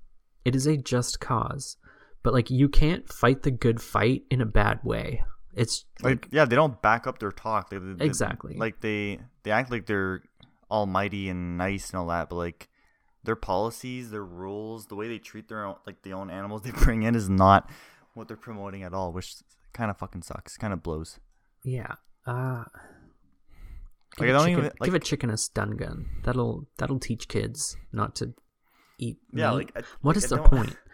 it is a just cause. But like you can't fight the good fight in a bad way. It's like yeah they don't back up their talk they, they- Exactly. like they they act like they're almighty and nice and all that but like their policies their rules the way they treat their own like the own animals they [laughs] bring in is not what they're promoting at all which kind of fucking sucks kind of blows yeah. Uh Like, give, I a don't chicken, even- give a chicken a stun gun. That'll that'll teach kids not to eat. yeah meat. like I, what like, is the point? [laughs]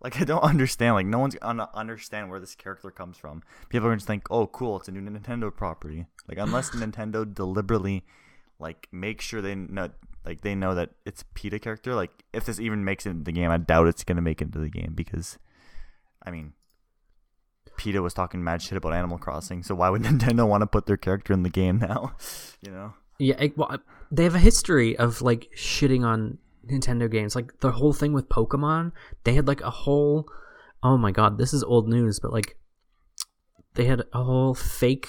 like i don't [laughs] understand like no one's gonna understand where this character comes from. People are gonna just think oh cool it's a new nintendo property. Like unless [laughs] nintendo deliberately like make sure they know like they know that it's PETA character like if this even makes it into the game i doubt it's gonna make it into the game because i mean PETA was talking mad shit about animal crossing so why would [laughs] nintendo want to put their character in the game now? You know? Yeah, it, well, they have a history of like shitting on Nintendo games. Like the whole thing with Pokemon, they had like a whole. Oh my god, this is old news, but like they had a whole fake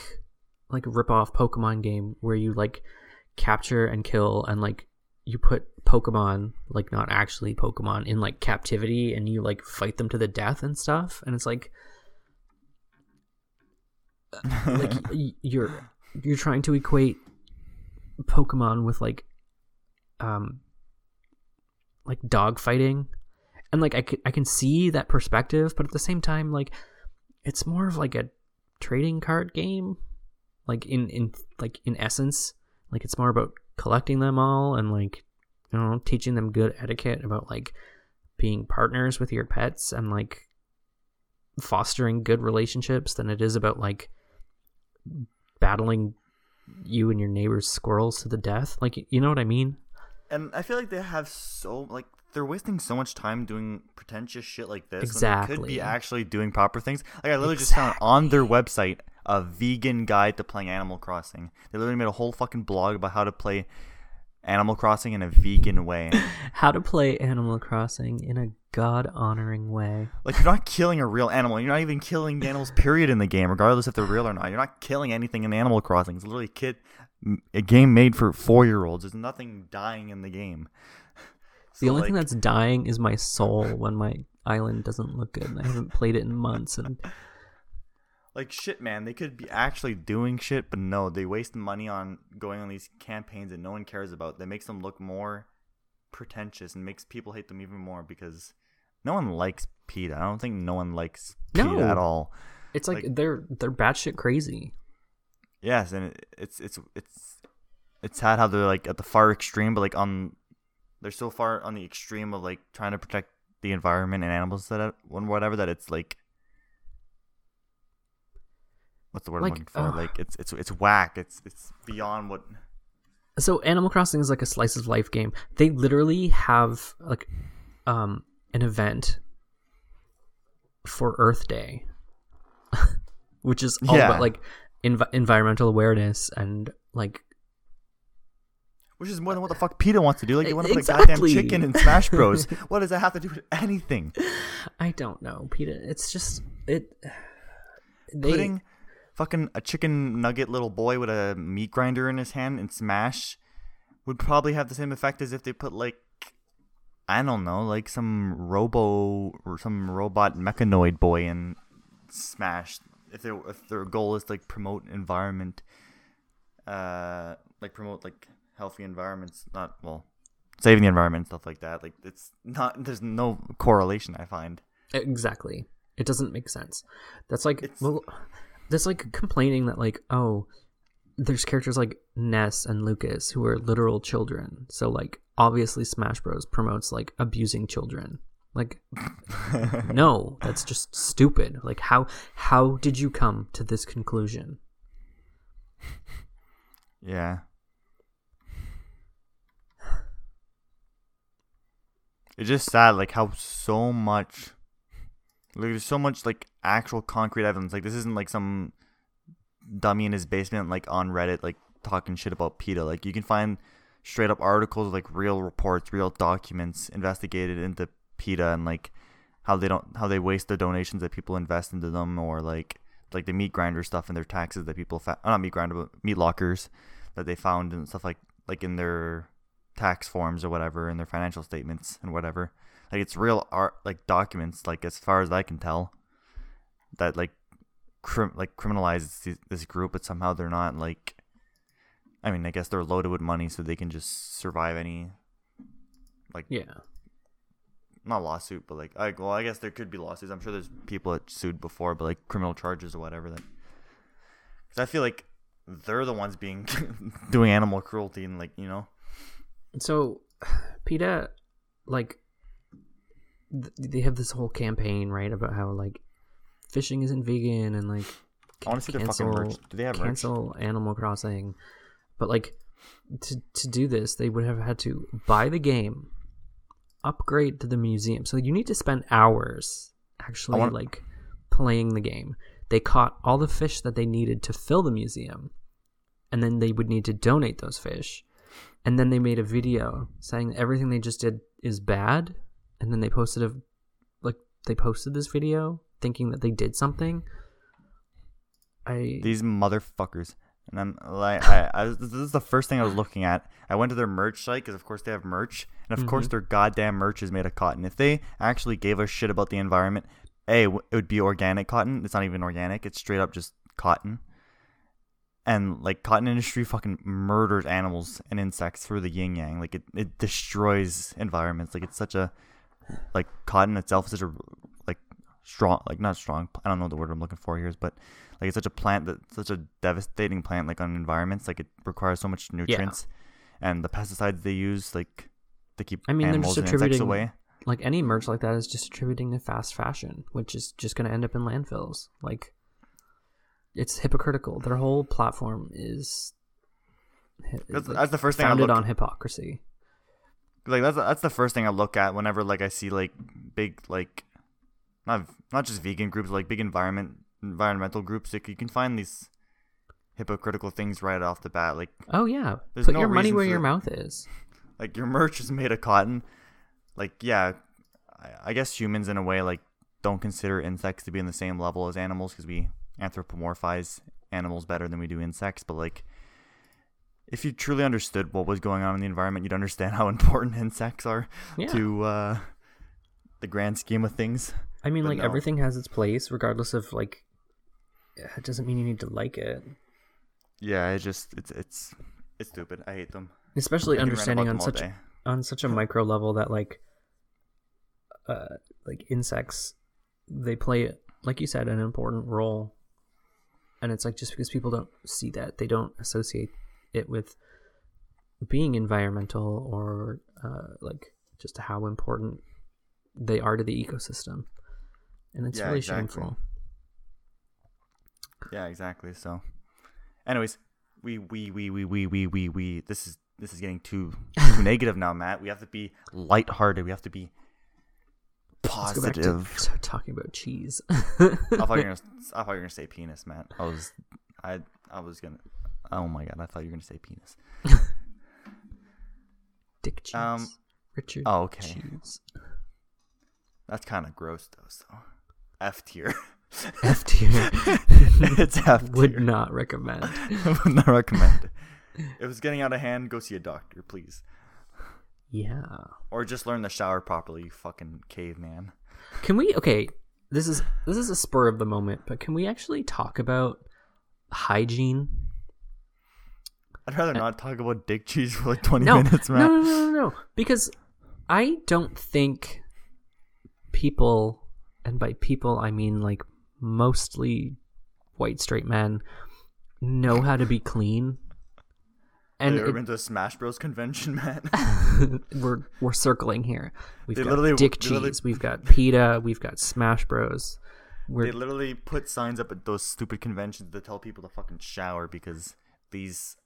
like rip off Pokemon game where you like capture and kill and like you put Pokemon like not actually Pokemon in like captivity and you like fight them to the death and stuff and it's like like [laughs] you're you're trying to equate Pokemon with like um like dog fighting and like I can, I can see that perspective but at the same time like it's more of like a trading card game. Like in in like in essence like it's more about collecting them all and like you know teaching them good etiquette about like being partners with your pets and like fostering good relationships than it is about like battling you and your neighbor's squirrels to the death. Like you know what i mean and i feel like they have so like they're wasting so much time doing pretentious shit like this when they could be actually doing proper things. Like i literally just found on their website a vegan guide to playing animal crossing. They literally made a whole fucking blog about how to play animal crossing in a vegan way. [laughs] How to play animal crossing in a god honoring way. Like you're not killing a real animal. You're not even killing animals period in the game regardless if they're real or not. You're not killing anything in animal crossing. It's literally kid a game made for four year olds there's nothing dying in the game [laughs] the So, only thing that's dying is my soul when my island doesn't look good and i haven't played it in months and [laughs] like shit, man. They could be actually doing shit, but no, they waste money on going on these campaigns that no one cares about. That makes them look more pretentious and makes people hate them even more because no one likes PETA. I don't think no one likes PETA No. at all. It's like, Like- they're they're batshit crazy. Yes, and it, it's it's it's it's sad how they're like at the far extreme, but like on they're so far on the extreme of like trying to protect the environment and animals that uh, when whatever that it's like what's the word Like, I'm looking for? ugh. like it's it's it's whack. It's it's beyond what So Animal Crossing is like a slice of life game. They literally have like um an event for Earth Day, [laughs] which is all Yeah. about like env- environmental awareness and like which is more than what the fuck PETA wants to do. Like they want to put a goddamn chicken in Smash [laughs] Bros. what does that have to do with anything? I don't know, PETA. It's just it. They, Putting fucking a chicken nugget little boy with a meat grinder in his hand in Smash would probably have the same effect as if they put like I don't know, like some robo or some robot mechanoid boy in Smash. If their if their goal is to like promote environment, uh, like promote like healthy environments, not well, saving the environment and stuff like that. Like it's not. There's no correlation. I find. Exactly. It doesn't make sense. That's like It's- well, that's like complaining that like oh, there's characters like Ness and Lucas who are literal children. So like obviously Smash Bros promotes like abusing children. Like [laughs] no, that's just stupid. Like how how did you come to this conclusion? Yeah. It's just sad, like how so much, like there's so much like actual concrete evidence. Like this isn't like some dummy in his basement, like on Reddit, like talking shit about PETA. Like you can find straight up articles, like real reports, real documents investigated into PETA and like how they don't, how they waste the donations that people invest into them, or like like the meat grinder stuff and their taxes that people uh, not meat grinder but meat lockers that they found and stuff like like in their tax forms or whatever in their financial statements and whatever like it's real art like documents like as far as i can tell that like crim- like criminalizes this group but somehow they're not like i mean i guess they're loaded with money so they can just survive any like Yeah. Not lawsuit, but like, I, well, I guess there could be lawsuits. I'm sure there's people that sued before, but like criminal charges or whatever. That because I feel like they're the ones being [laughs] doing animal cruelty and like you know, So, [sighs] PETA, like, th- they have this whole campaign, right, about how like fishing isn't vegan and like to see their fucking merch. Do they have merch? cancel Animal Crossing, but like to to do this, they would have had to buy the game, upgrade to the museum. So you need to spend hours actually want- like playing the game. They caught all the fish that they needed to fill the museum, and then they would need to donate those fish. And then they made a video saying everything they just did is bad, and then they posted a like they posted this video thinking that they did something. I These motherfuckers. And I'm like, I, I this is the first thing I was looking at. I went to their merch site because, of course, they have merch, and of course, Mm-hmm. their goddamn merch is made of cotton. If they actually gave a shit about the environment, a it would be organic cotton. It's not even organic. It's straight up just cotton. And like cotton industry fucking murders animals and insects through the yin yang. Like it, it destroys environments. Like it's such a like cotton itself is such a like strong like not strong I don't know the word I'm looking for here but like it's such a plant that such a devastating plant like on environments like it requires so much nutrients and the pesticides they use like to keep I mean, animals just and insects away. like any merch like that is just attributing to fast fashion, which is just going to end up in landfills. Like it's hypocritical. Their whole platform is That's, like, that's the first thing I founded look on hypocrisy. like that's that's the first thing I look at whenever like I see like big like not not just vegan groups like big environment environmental groups like you can find these hypocritical things right off the bat like Oh yeah, There's put no your money where for- your mouth is. [laughs] like your merch is made of cotton like yeah I, I guess humans in a way like don't consider insects to be in the same level as animals because we anthropomorphize animals better than we do insects but like if you truly understood what was going on in the environment you'd understand [laughs] how important insects are Yeah. to uh the grand scheme of things I mean, but like no. everything has its place, regardless of like it doesn't mean you need to like it. Yeah, it just it's it's it's stupid. I hate them. Especially I understanding on such day. on such a [laughs] micro level that like uh like insects they play like you said an important role and it's like just because people don't see that they don't associate it with being environmental or uh like just how important they are to the ecosystem and it's Yeah, really exactly. shameful Yeah, exactly. So, anyways, we we we we we we we we this is this is getting too too [laughs] negative now, Matt. We have to be lighthearted. We have to be Let's go back to positive. start talking about cheese [laughs] I thought you were gonna I thought you were gonna say penis, Matt. I was I I was gonna. Oh my god, I thought you were gonna say penis. [laughs] dick cheese Um, richard Oh, okay. cheese That's kind of gross though. So, F tier. F tier [laughs] it's F would tier. not recommend I [laughs] would not recommend. If it's getting out of hand, go see a doctor, please. yeah Or just learn to shower properly, you fucking caveman. Can we okay, this is this is a spur of the moment, but can we actually talk about hygiene? I'd rather uh, not talk about dick cheese for like 20 No, minutes, no, man. no, no, no, no. Because I don't think people, and by people I mean like mostly white straight men, know how to be clean. Have And you ever it- been to Smash Bros convention, [laughs] man? [laughs] we're we're circling here. We've They got literally- Dick they literally- Cheese, we've got PETA, we've got Smash Bros. they We're literally put signs up at those stupid conventions to tell people to fucking shower because these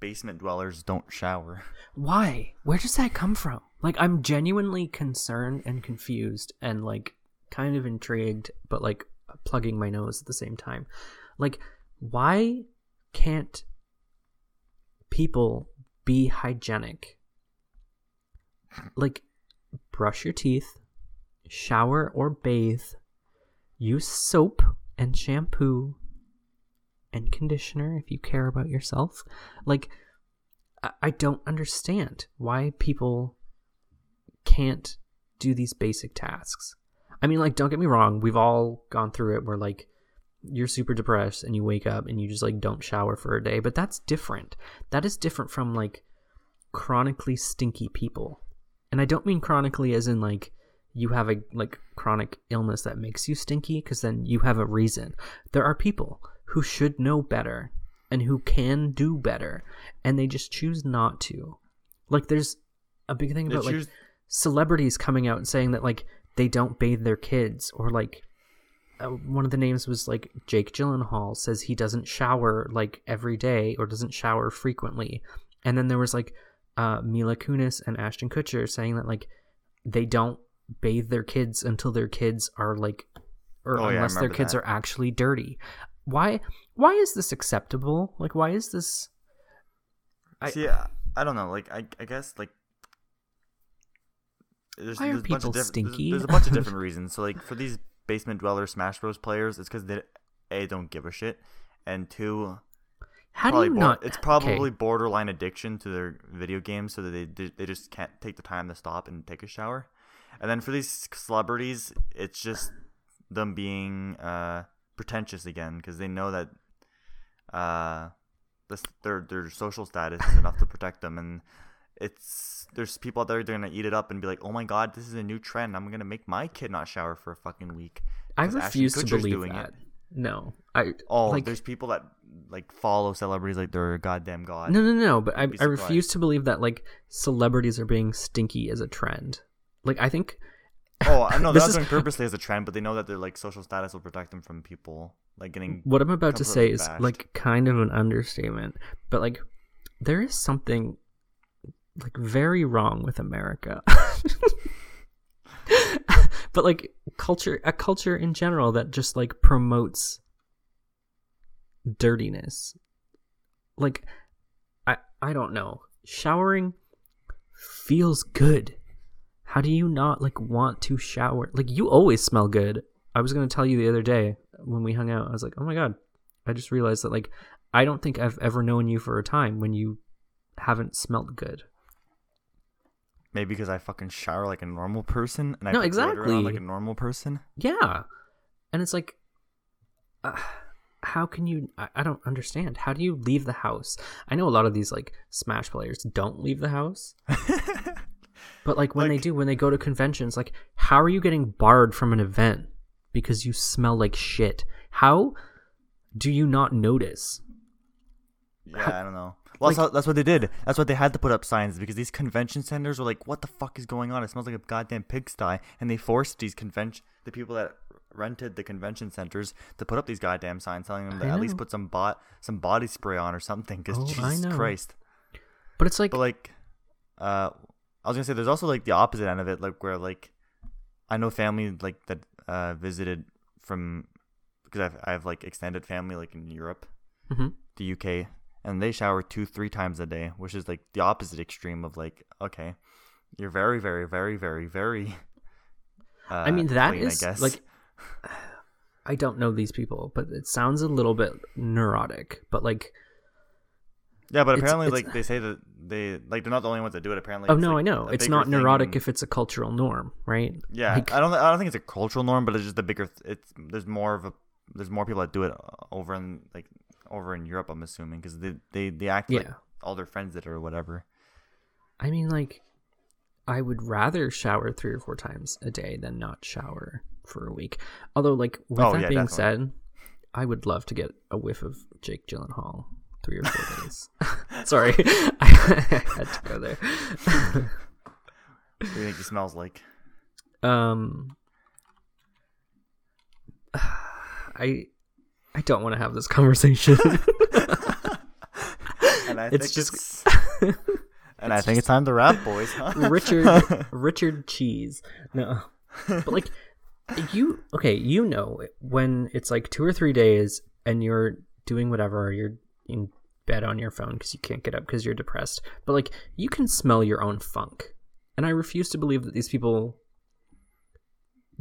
basement dwellers don't shower. why? Where does that come from? Like I'm genuinely concerned and confused and like kind of intrigued, but like plugging my nose at the same time. Like why can't people be hygienic? Like brush your teeth, shower or bathe, use soap and shampoo and conditioner if you care about yourself. Like I- don't understand why people can't do these basic tasks. I mean, like, don't get me wrong, we've all gone through it where, like, you're super depressed and you wake up and you just, like, don't shower for a day, but that's different. That is different from, like, chronically stinky people. And I don't mean chronically as in, like, you have a, like, chronic illness that makes you stinky, because then you have a reason. There are people who should know better and who can do better and they just choose not to like there's a big thing about choose- like celebrities coming out and saying that like they don't bathe their kids or like uh, one of the names was like Jake Gyllenhaal says he doesn't shower like every day or doesn't shower frequently and then there was like uh, Mila Kunis and Ashton Kutcher saying that like they don't bathe their kids until their kids are like or Oh, yeah, unless their kids that. are actually dirty why why is this acceptable like why is this I- See, I, I don't know. Like, I, I guess like. There's, Why are there's a bunch people of diff- there's- stinky? There's, a bunch of different [laughs] reasons. So, like, for these basement dweller Smash Bros players, it's because they a don't give a shit, and two, how do you bor- not it's okay. probably borderline addiction to their video games, so that they they just can't take the time to stop and take a shower. And then for these celebrities, it's just them being uh, pretentious again because they know that uh, this, their their social status is enough to protect them, and it's there's people out there that are gonna eat it up and be like, oh my god, this is a new trend. I'm gonna make my kid not shower for a fucking week. I refuse to believe doing that it. no I Oh, like there's people that like follow celebrities like they're a goddamn god. no no no but I, I refuse to believe that like celebrities are being stinky as a trend like I think Oh, I know [laughs] they're not doing purposely as a trend, but they know that their like social status will protect them from people like getting. what I'm about to say completely is like kind of an understatement, but like there is something like very wrong with America. [laughs] but like culture a culture in general that just like promotes dirtiness. Like I I don't know. Showering feels good. How do you not like want to shower? Like you always smell good. I was gonna tell you the other day when we hung out. I was like, oh my god, I just realized that like I don't think I've ever known you for a time when you haven't smelled good. Maybe because I fucking shower like a normal person and I No, put on like a normal person. Yeah, and it's like, uh, how can you I, I don't understand. How do you leave the house? I know a lot of these like smash players don't leave the house. [laughs] But like when they do when they go to conventions like how are you getting barred from an event? Because you smell like shit. How do you not notice? Yeah, I don't know. Well, like- that's, how- that's what they did. That's what they had to put up signs because these convention centers were like, "What the fuck is going on? It smells like a goddamn pigsty." And they forced these convention the people that rented the convention centers to put up these goddamn signs telling them to I at least put some bot some body spray on or something. Because Oh, Jesus. Christ. but it's like But like, uh, I was gonna say there's also like the opposite end of it, like where like I know family like that uh visited from because I've I have like extended family like in Europe, Mhm. the UK, and they shower two three times a day, which is like the opposite extreme of like okay, you're very very very very very. [laughs] Uh, I mean that clean, is I guess. like [sighs] I don't know these people, but it sounds a little bit neurotic. But like, yeah, but apparently it's- like they say that they like they're not the only ones that do it. Apparently, oh no, like, I know it's not neurotic in- if it's a cultural norm, right? Yeah, Like- I don't. I don't think it's a cultural norm, but it's just the bigger. It's there's more of a there's more people that do it over in like over in Europe. I'm assuming because they they they act like all their friends did or whatever. I mean, like, I would rather shower three or four times a day than not shower for a week. Although, like, with Oh, that yeah, being definitely. said, I would love to get a whiff of Jake Gyllenhaal three or four days. [laughs] [laughs] Sorry, [laughs] I had to go there. What do you think he smells like? um, [sighs] I I don't want to have this conversation. [laughs] And I It's think just- it's- [laughs] and I think it's time to wrap, boys. Huh? [laughs] Richard Richard Cheese. No. But like you okay, you know when it's like 2 or 3 days and you're doing whatever, you're in bed on your phone cuz you can't get up cuz you're depressed. But like you can smell your own funk. And I refuse to believe that these people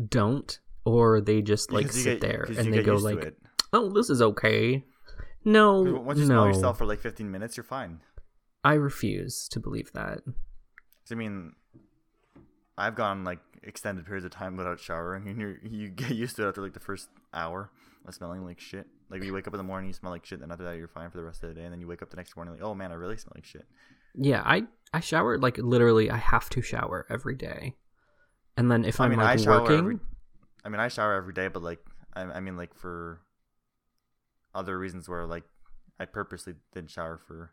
don't or they just like sit get- there and they go like, it. "Oh, this is okay." No, once you no. smell yourself for like 15 minutes, you're fine. I refuse to believe that. I mean, I've gone like extended periods of time without showering, and you you get used to it after like the first hour of smelling like shit. Like you wake up in the morning, you smell like shit, and after that, you're fine for the rest of the day. And then you wake up the next morning, like, oh man, I really smell like shit. Yeah, I I shower like literally. I have to shower every day, and then if I I'm mean, I like shower working, every- I mean, I shower every day, but like, I, I mean, like for other reasons where like I purposely didn't shower for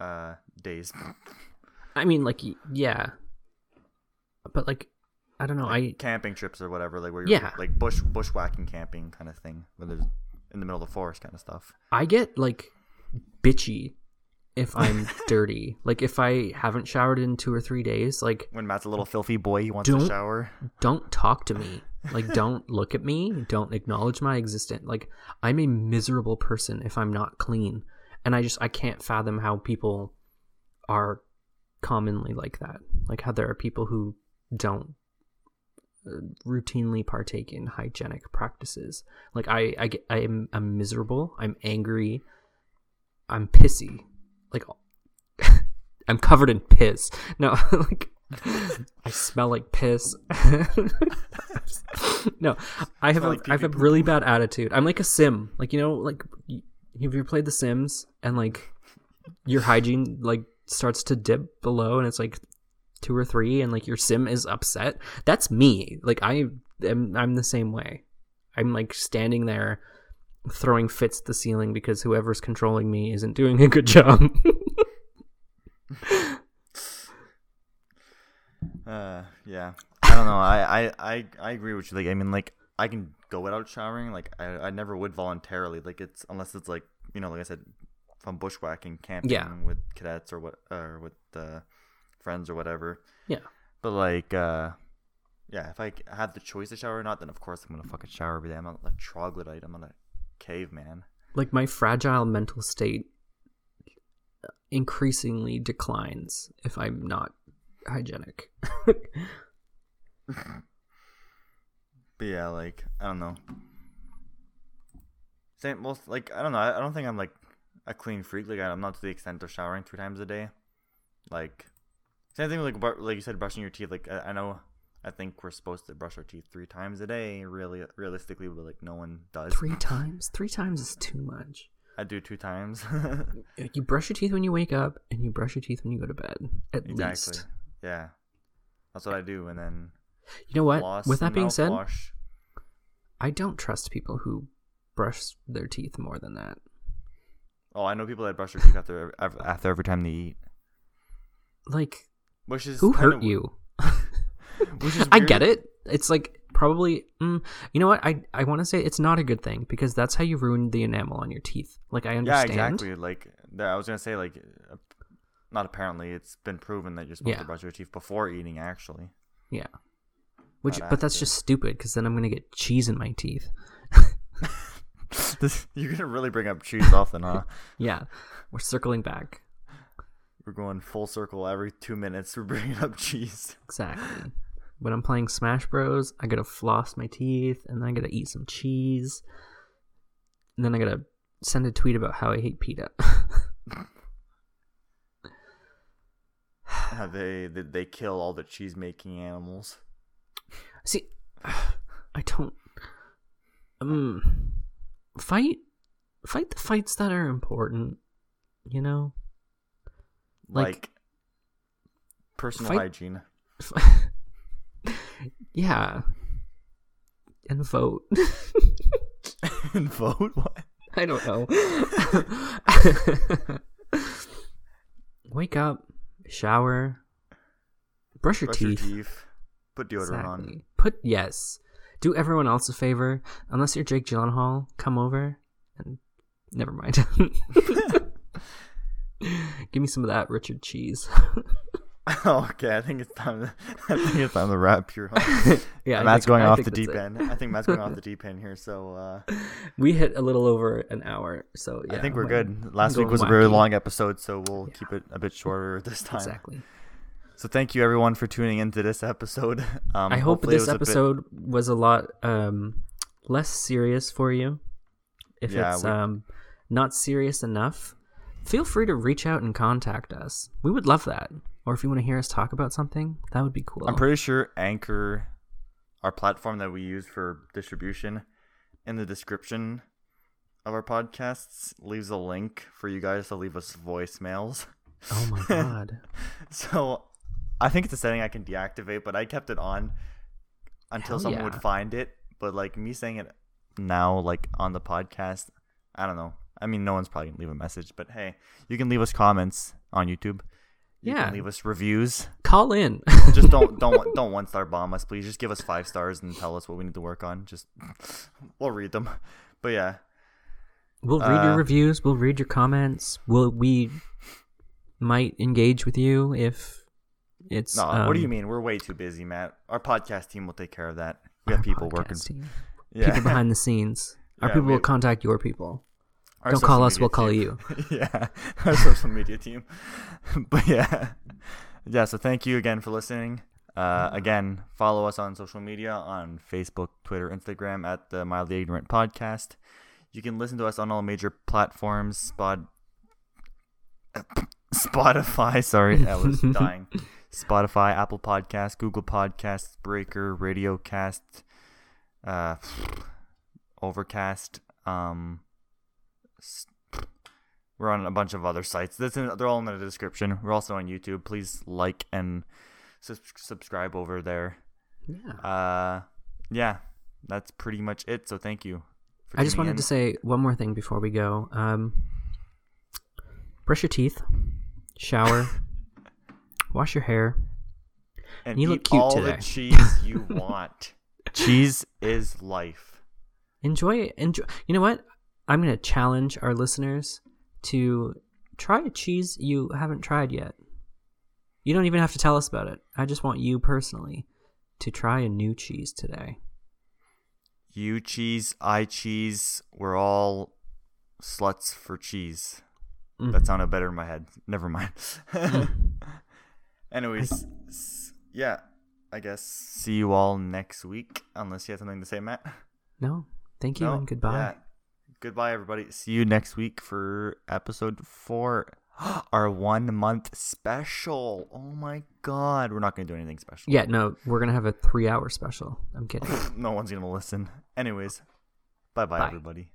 uh days. [laughs] I mean, like yeah, but like I don't know. I camping trips or whatever, like where you're Yeah. like bush bushwhacking camping kind of thing, where there's in the middle of the forest kind of stuff. I get like bitchy if I'm [laughs] dirty. Like if I haven't showered in two or three days, like When Matt's a little filthy boy, he wants to shower. don't talk to me. [laughs] Like don't look at me. Don't acknowledge my existence. Like I'm a miserable person if I'm not clean, and I just I can't fathom how people are commonly like that. Like how there are people who don't uh, routinely partake in hygienic practices. Like I I get I'm I'm miserable. I'm angry. I'm pissy. Like [laughs] I'm covered in piss. No, [laughs] like I smell like piss. [laughs] no, I have a like I have a really bad attitude. I'm like a sim. Like you know, like y- have you played The Sims and like your hygiene like starts to dip below and it's like two or three and like your sim is upset. That's me. Like I am I'm the same way. I'm like standing there throwing fits at the ceiling because whoever's controlling me isn't doing a good job. [laughs] Uh, yeah. I don't know. I, I, I, I agree with you. Like, I mean, like, I can go without showering. Like, I, I never would voluntarily. Like, it's unless it's like, you know, like I said, if I'm bushwhacking, camping Yeah. with cadets or what, or with uh, friends or whatever. Yeah. But like, uh, yeah, if I had the choice to shower or not, then of course I'm gonna fucking shower every day. I'm not a troglodyte. I'm not a caveman. like my fragile mental state increasingly declines if I'm not hygienic. [laughs] But yeah, like I don't know. Same, well, like I don't know. I, I don't think I'm like a clean freak. Like I'm not to the extent of showering three times a day. Like same thing with like like you said, brushing your teeth. Like I, I know I think we're supposed to brush our teeth three times a day. Really, realistically, but like no one does. Three times? Three times is too much. I do two times. [laughs] You brush your teeth when you wake up, and you brush your teeth when you go to bed. At exactly. least. Yeah, that's what I do, and then You know what? With that being said, mouthwash. I don't trust people who brush their teeth more than that. Oh, I know people that brush their teeth after after every time they eat, Like, which is who hurt you? [laughs] Which is I weird. get it. It's like probably. Mm, you know what? I I want to say it's not a good thing because that's how you ruin the enamel on your teeth. Like I understand. Yeah, exactly. Like I was gonna say, like, uh, not apparently, it's been proven that you're supposed Yeah. to brush your teeth before eating. Actually, Yeah. Which, Not but that's just stupid because then I'm gonna get cheese in my teeth. this, [laughs] you're gonna really bring up cheese often, huh? [laughs] Yeah, we're circling back. We're going full circle every two minutes. We're bringing up cheese. Exactly. When I'm playing Smash Bros, I gotta floss my teeth and then I gotta eat some cheese. And then I gotta send a tweet about how I hate PETA. How they, they they kill all the cheese making animals. See, [sighs] I don't. Um, fight, fight the fights that are important. You know, Like, Like, personal fight- hygiene. [laughs] yeah, and vote. [laughs] and vote. What? I don't know. [laughs] Wake up, shower, brush your Brush teeth. your teeth. Put deodorant on. Put yes. Do everyone else a favor. Unless you're Jake Gyllenhaal, come over and never mind. [laughs] Give me some of that Richard cheese. [laughs] okay, I think it's time. To, [laughs] I think it's time to wrap here. [laughs] Huh? yeah, Matt's think- going I off the deep it. end. I think Matt's going off the deep end here. So uh, We hit a little over an hour, so yeah, I think we're good. Last week was a very long episode, so we'll Yeah. keep it a bit shorter this time. exactly. So thank you everyone for tuning into this episode. Um, I hope this was a bit- episode was a lot um, less serious for you. If Yeah, it's we- um, not serious enough, feel free to reach out and contact us. We would love that. Or if you want to hear us talk about something, that would be cool. I'm pretty sure Anchor, our platform that we use for distribution, in the description of our podcasts leaves a link for you guys to leave us voicemails. oh my [laughs] god. So I think it's a setting I can deactivate, but I kept it on until Hell someone yeah. would find it. But like me saying it now, like on the podcast, I don't know. I mean, no one's probably gonna leave a message, but hey, you can leave us comments on YouTube. You Yeah. can leave us reviews. Call in. Just don't don't [laughs] don't one star bomb us, please. Just give us five stars and tell us what we need to work on. Just [laughs] we'll read them. But yeah, we'll read your Uh, reviews. We'll read your comments. We'll we might engage with you if it's. no. what do you um, mean? We're way too busy, Matt. Our podcast team will take care of that. We have people working. team. Yeah. People behind the [laughs] scenes. Our Yeah, people we- will contact your people. Our Don't call us, we'll call team. you. [laughs] yeah, our social media team. [laughs] but yeah, yeah. So thank you again for listening. Uh, again, follow us on social media on Facebook, Twitter, Instagram at the Mildly Ignorant Podcast. You can listen to us on all major platforms. Spot, [coughs] Spotify. Sorry, I was [laughs] dying. Spotify, Apple Podcasts, Google Podcasts, Breaker, RadioCast, uh, [sighs] Overcast. Um, we're on a bunch of other sites. In, they're all in the description. We're also on YouTube. Please like and sus- subscribe over there. Yeah. Uh, yeah, that's pretty much it. So thank you. I just wanted in. to say one more thing before we go. Um, brush your teeth, shower, [laughs] wash your hair. and you eat look cute all today. the cheese you [laughs] want. cheese is life. Enjoy it. Enjoy. You know what? I'm gonna challenge our listeners to try a cheese you haven't tried yet. You don't even have to tell us about it. I just want you personally to try a new cheese today. You cheese, I cheese. We're all sluts for cheese. Mm. That sounded better in my head. Never mind. [laughs] Anyways, s- yeah, I guess see you all next week. Unless you have something to say, Matt. No, thank you No? and goodbye. Yeah. Goodbye, everybody. See you next week for episode four, [gasps] our one month special. Oh my god, we're not gonna do anything special. Yeah, no, we're gonna have a three hour special. I'm kidding. [laughs] no one's gonna listen. Anyways, bye bye, everybody.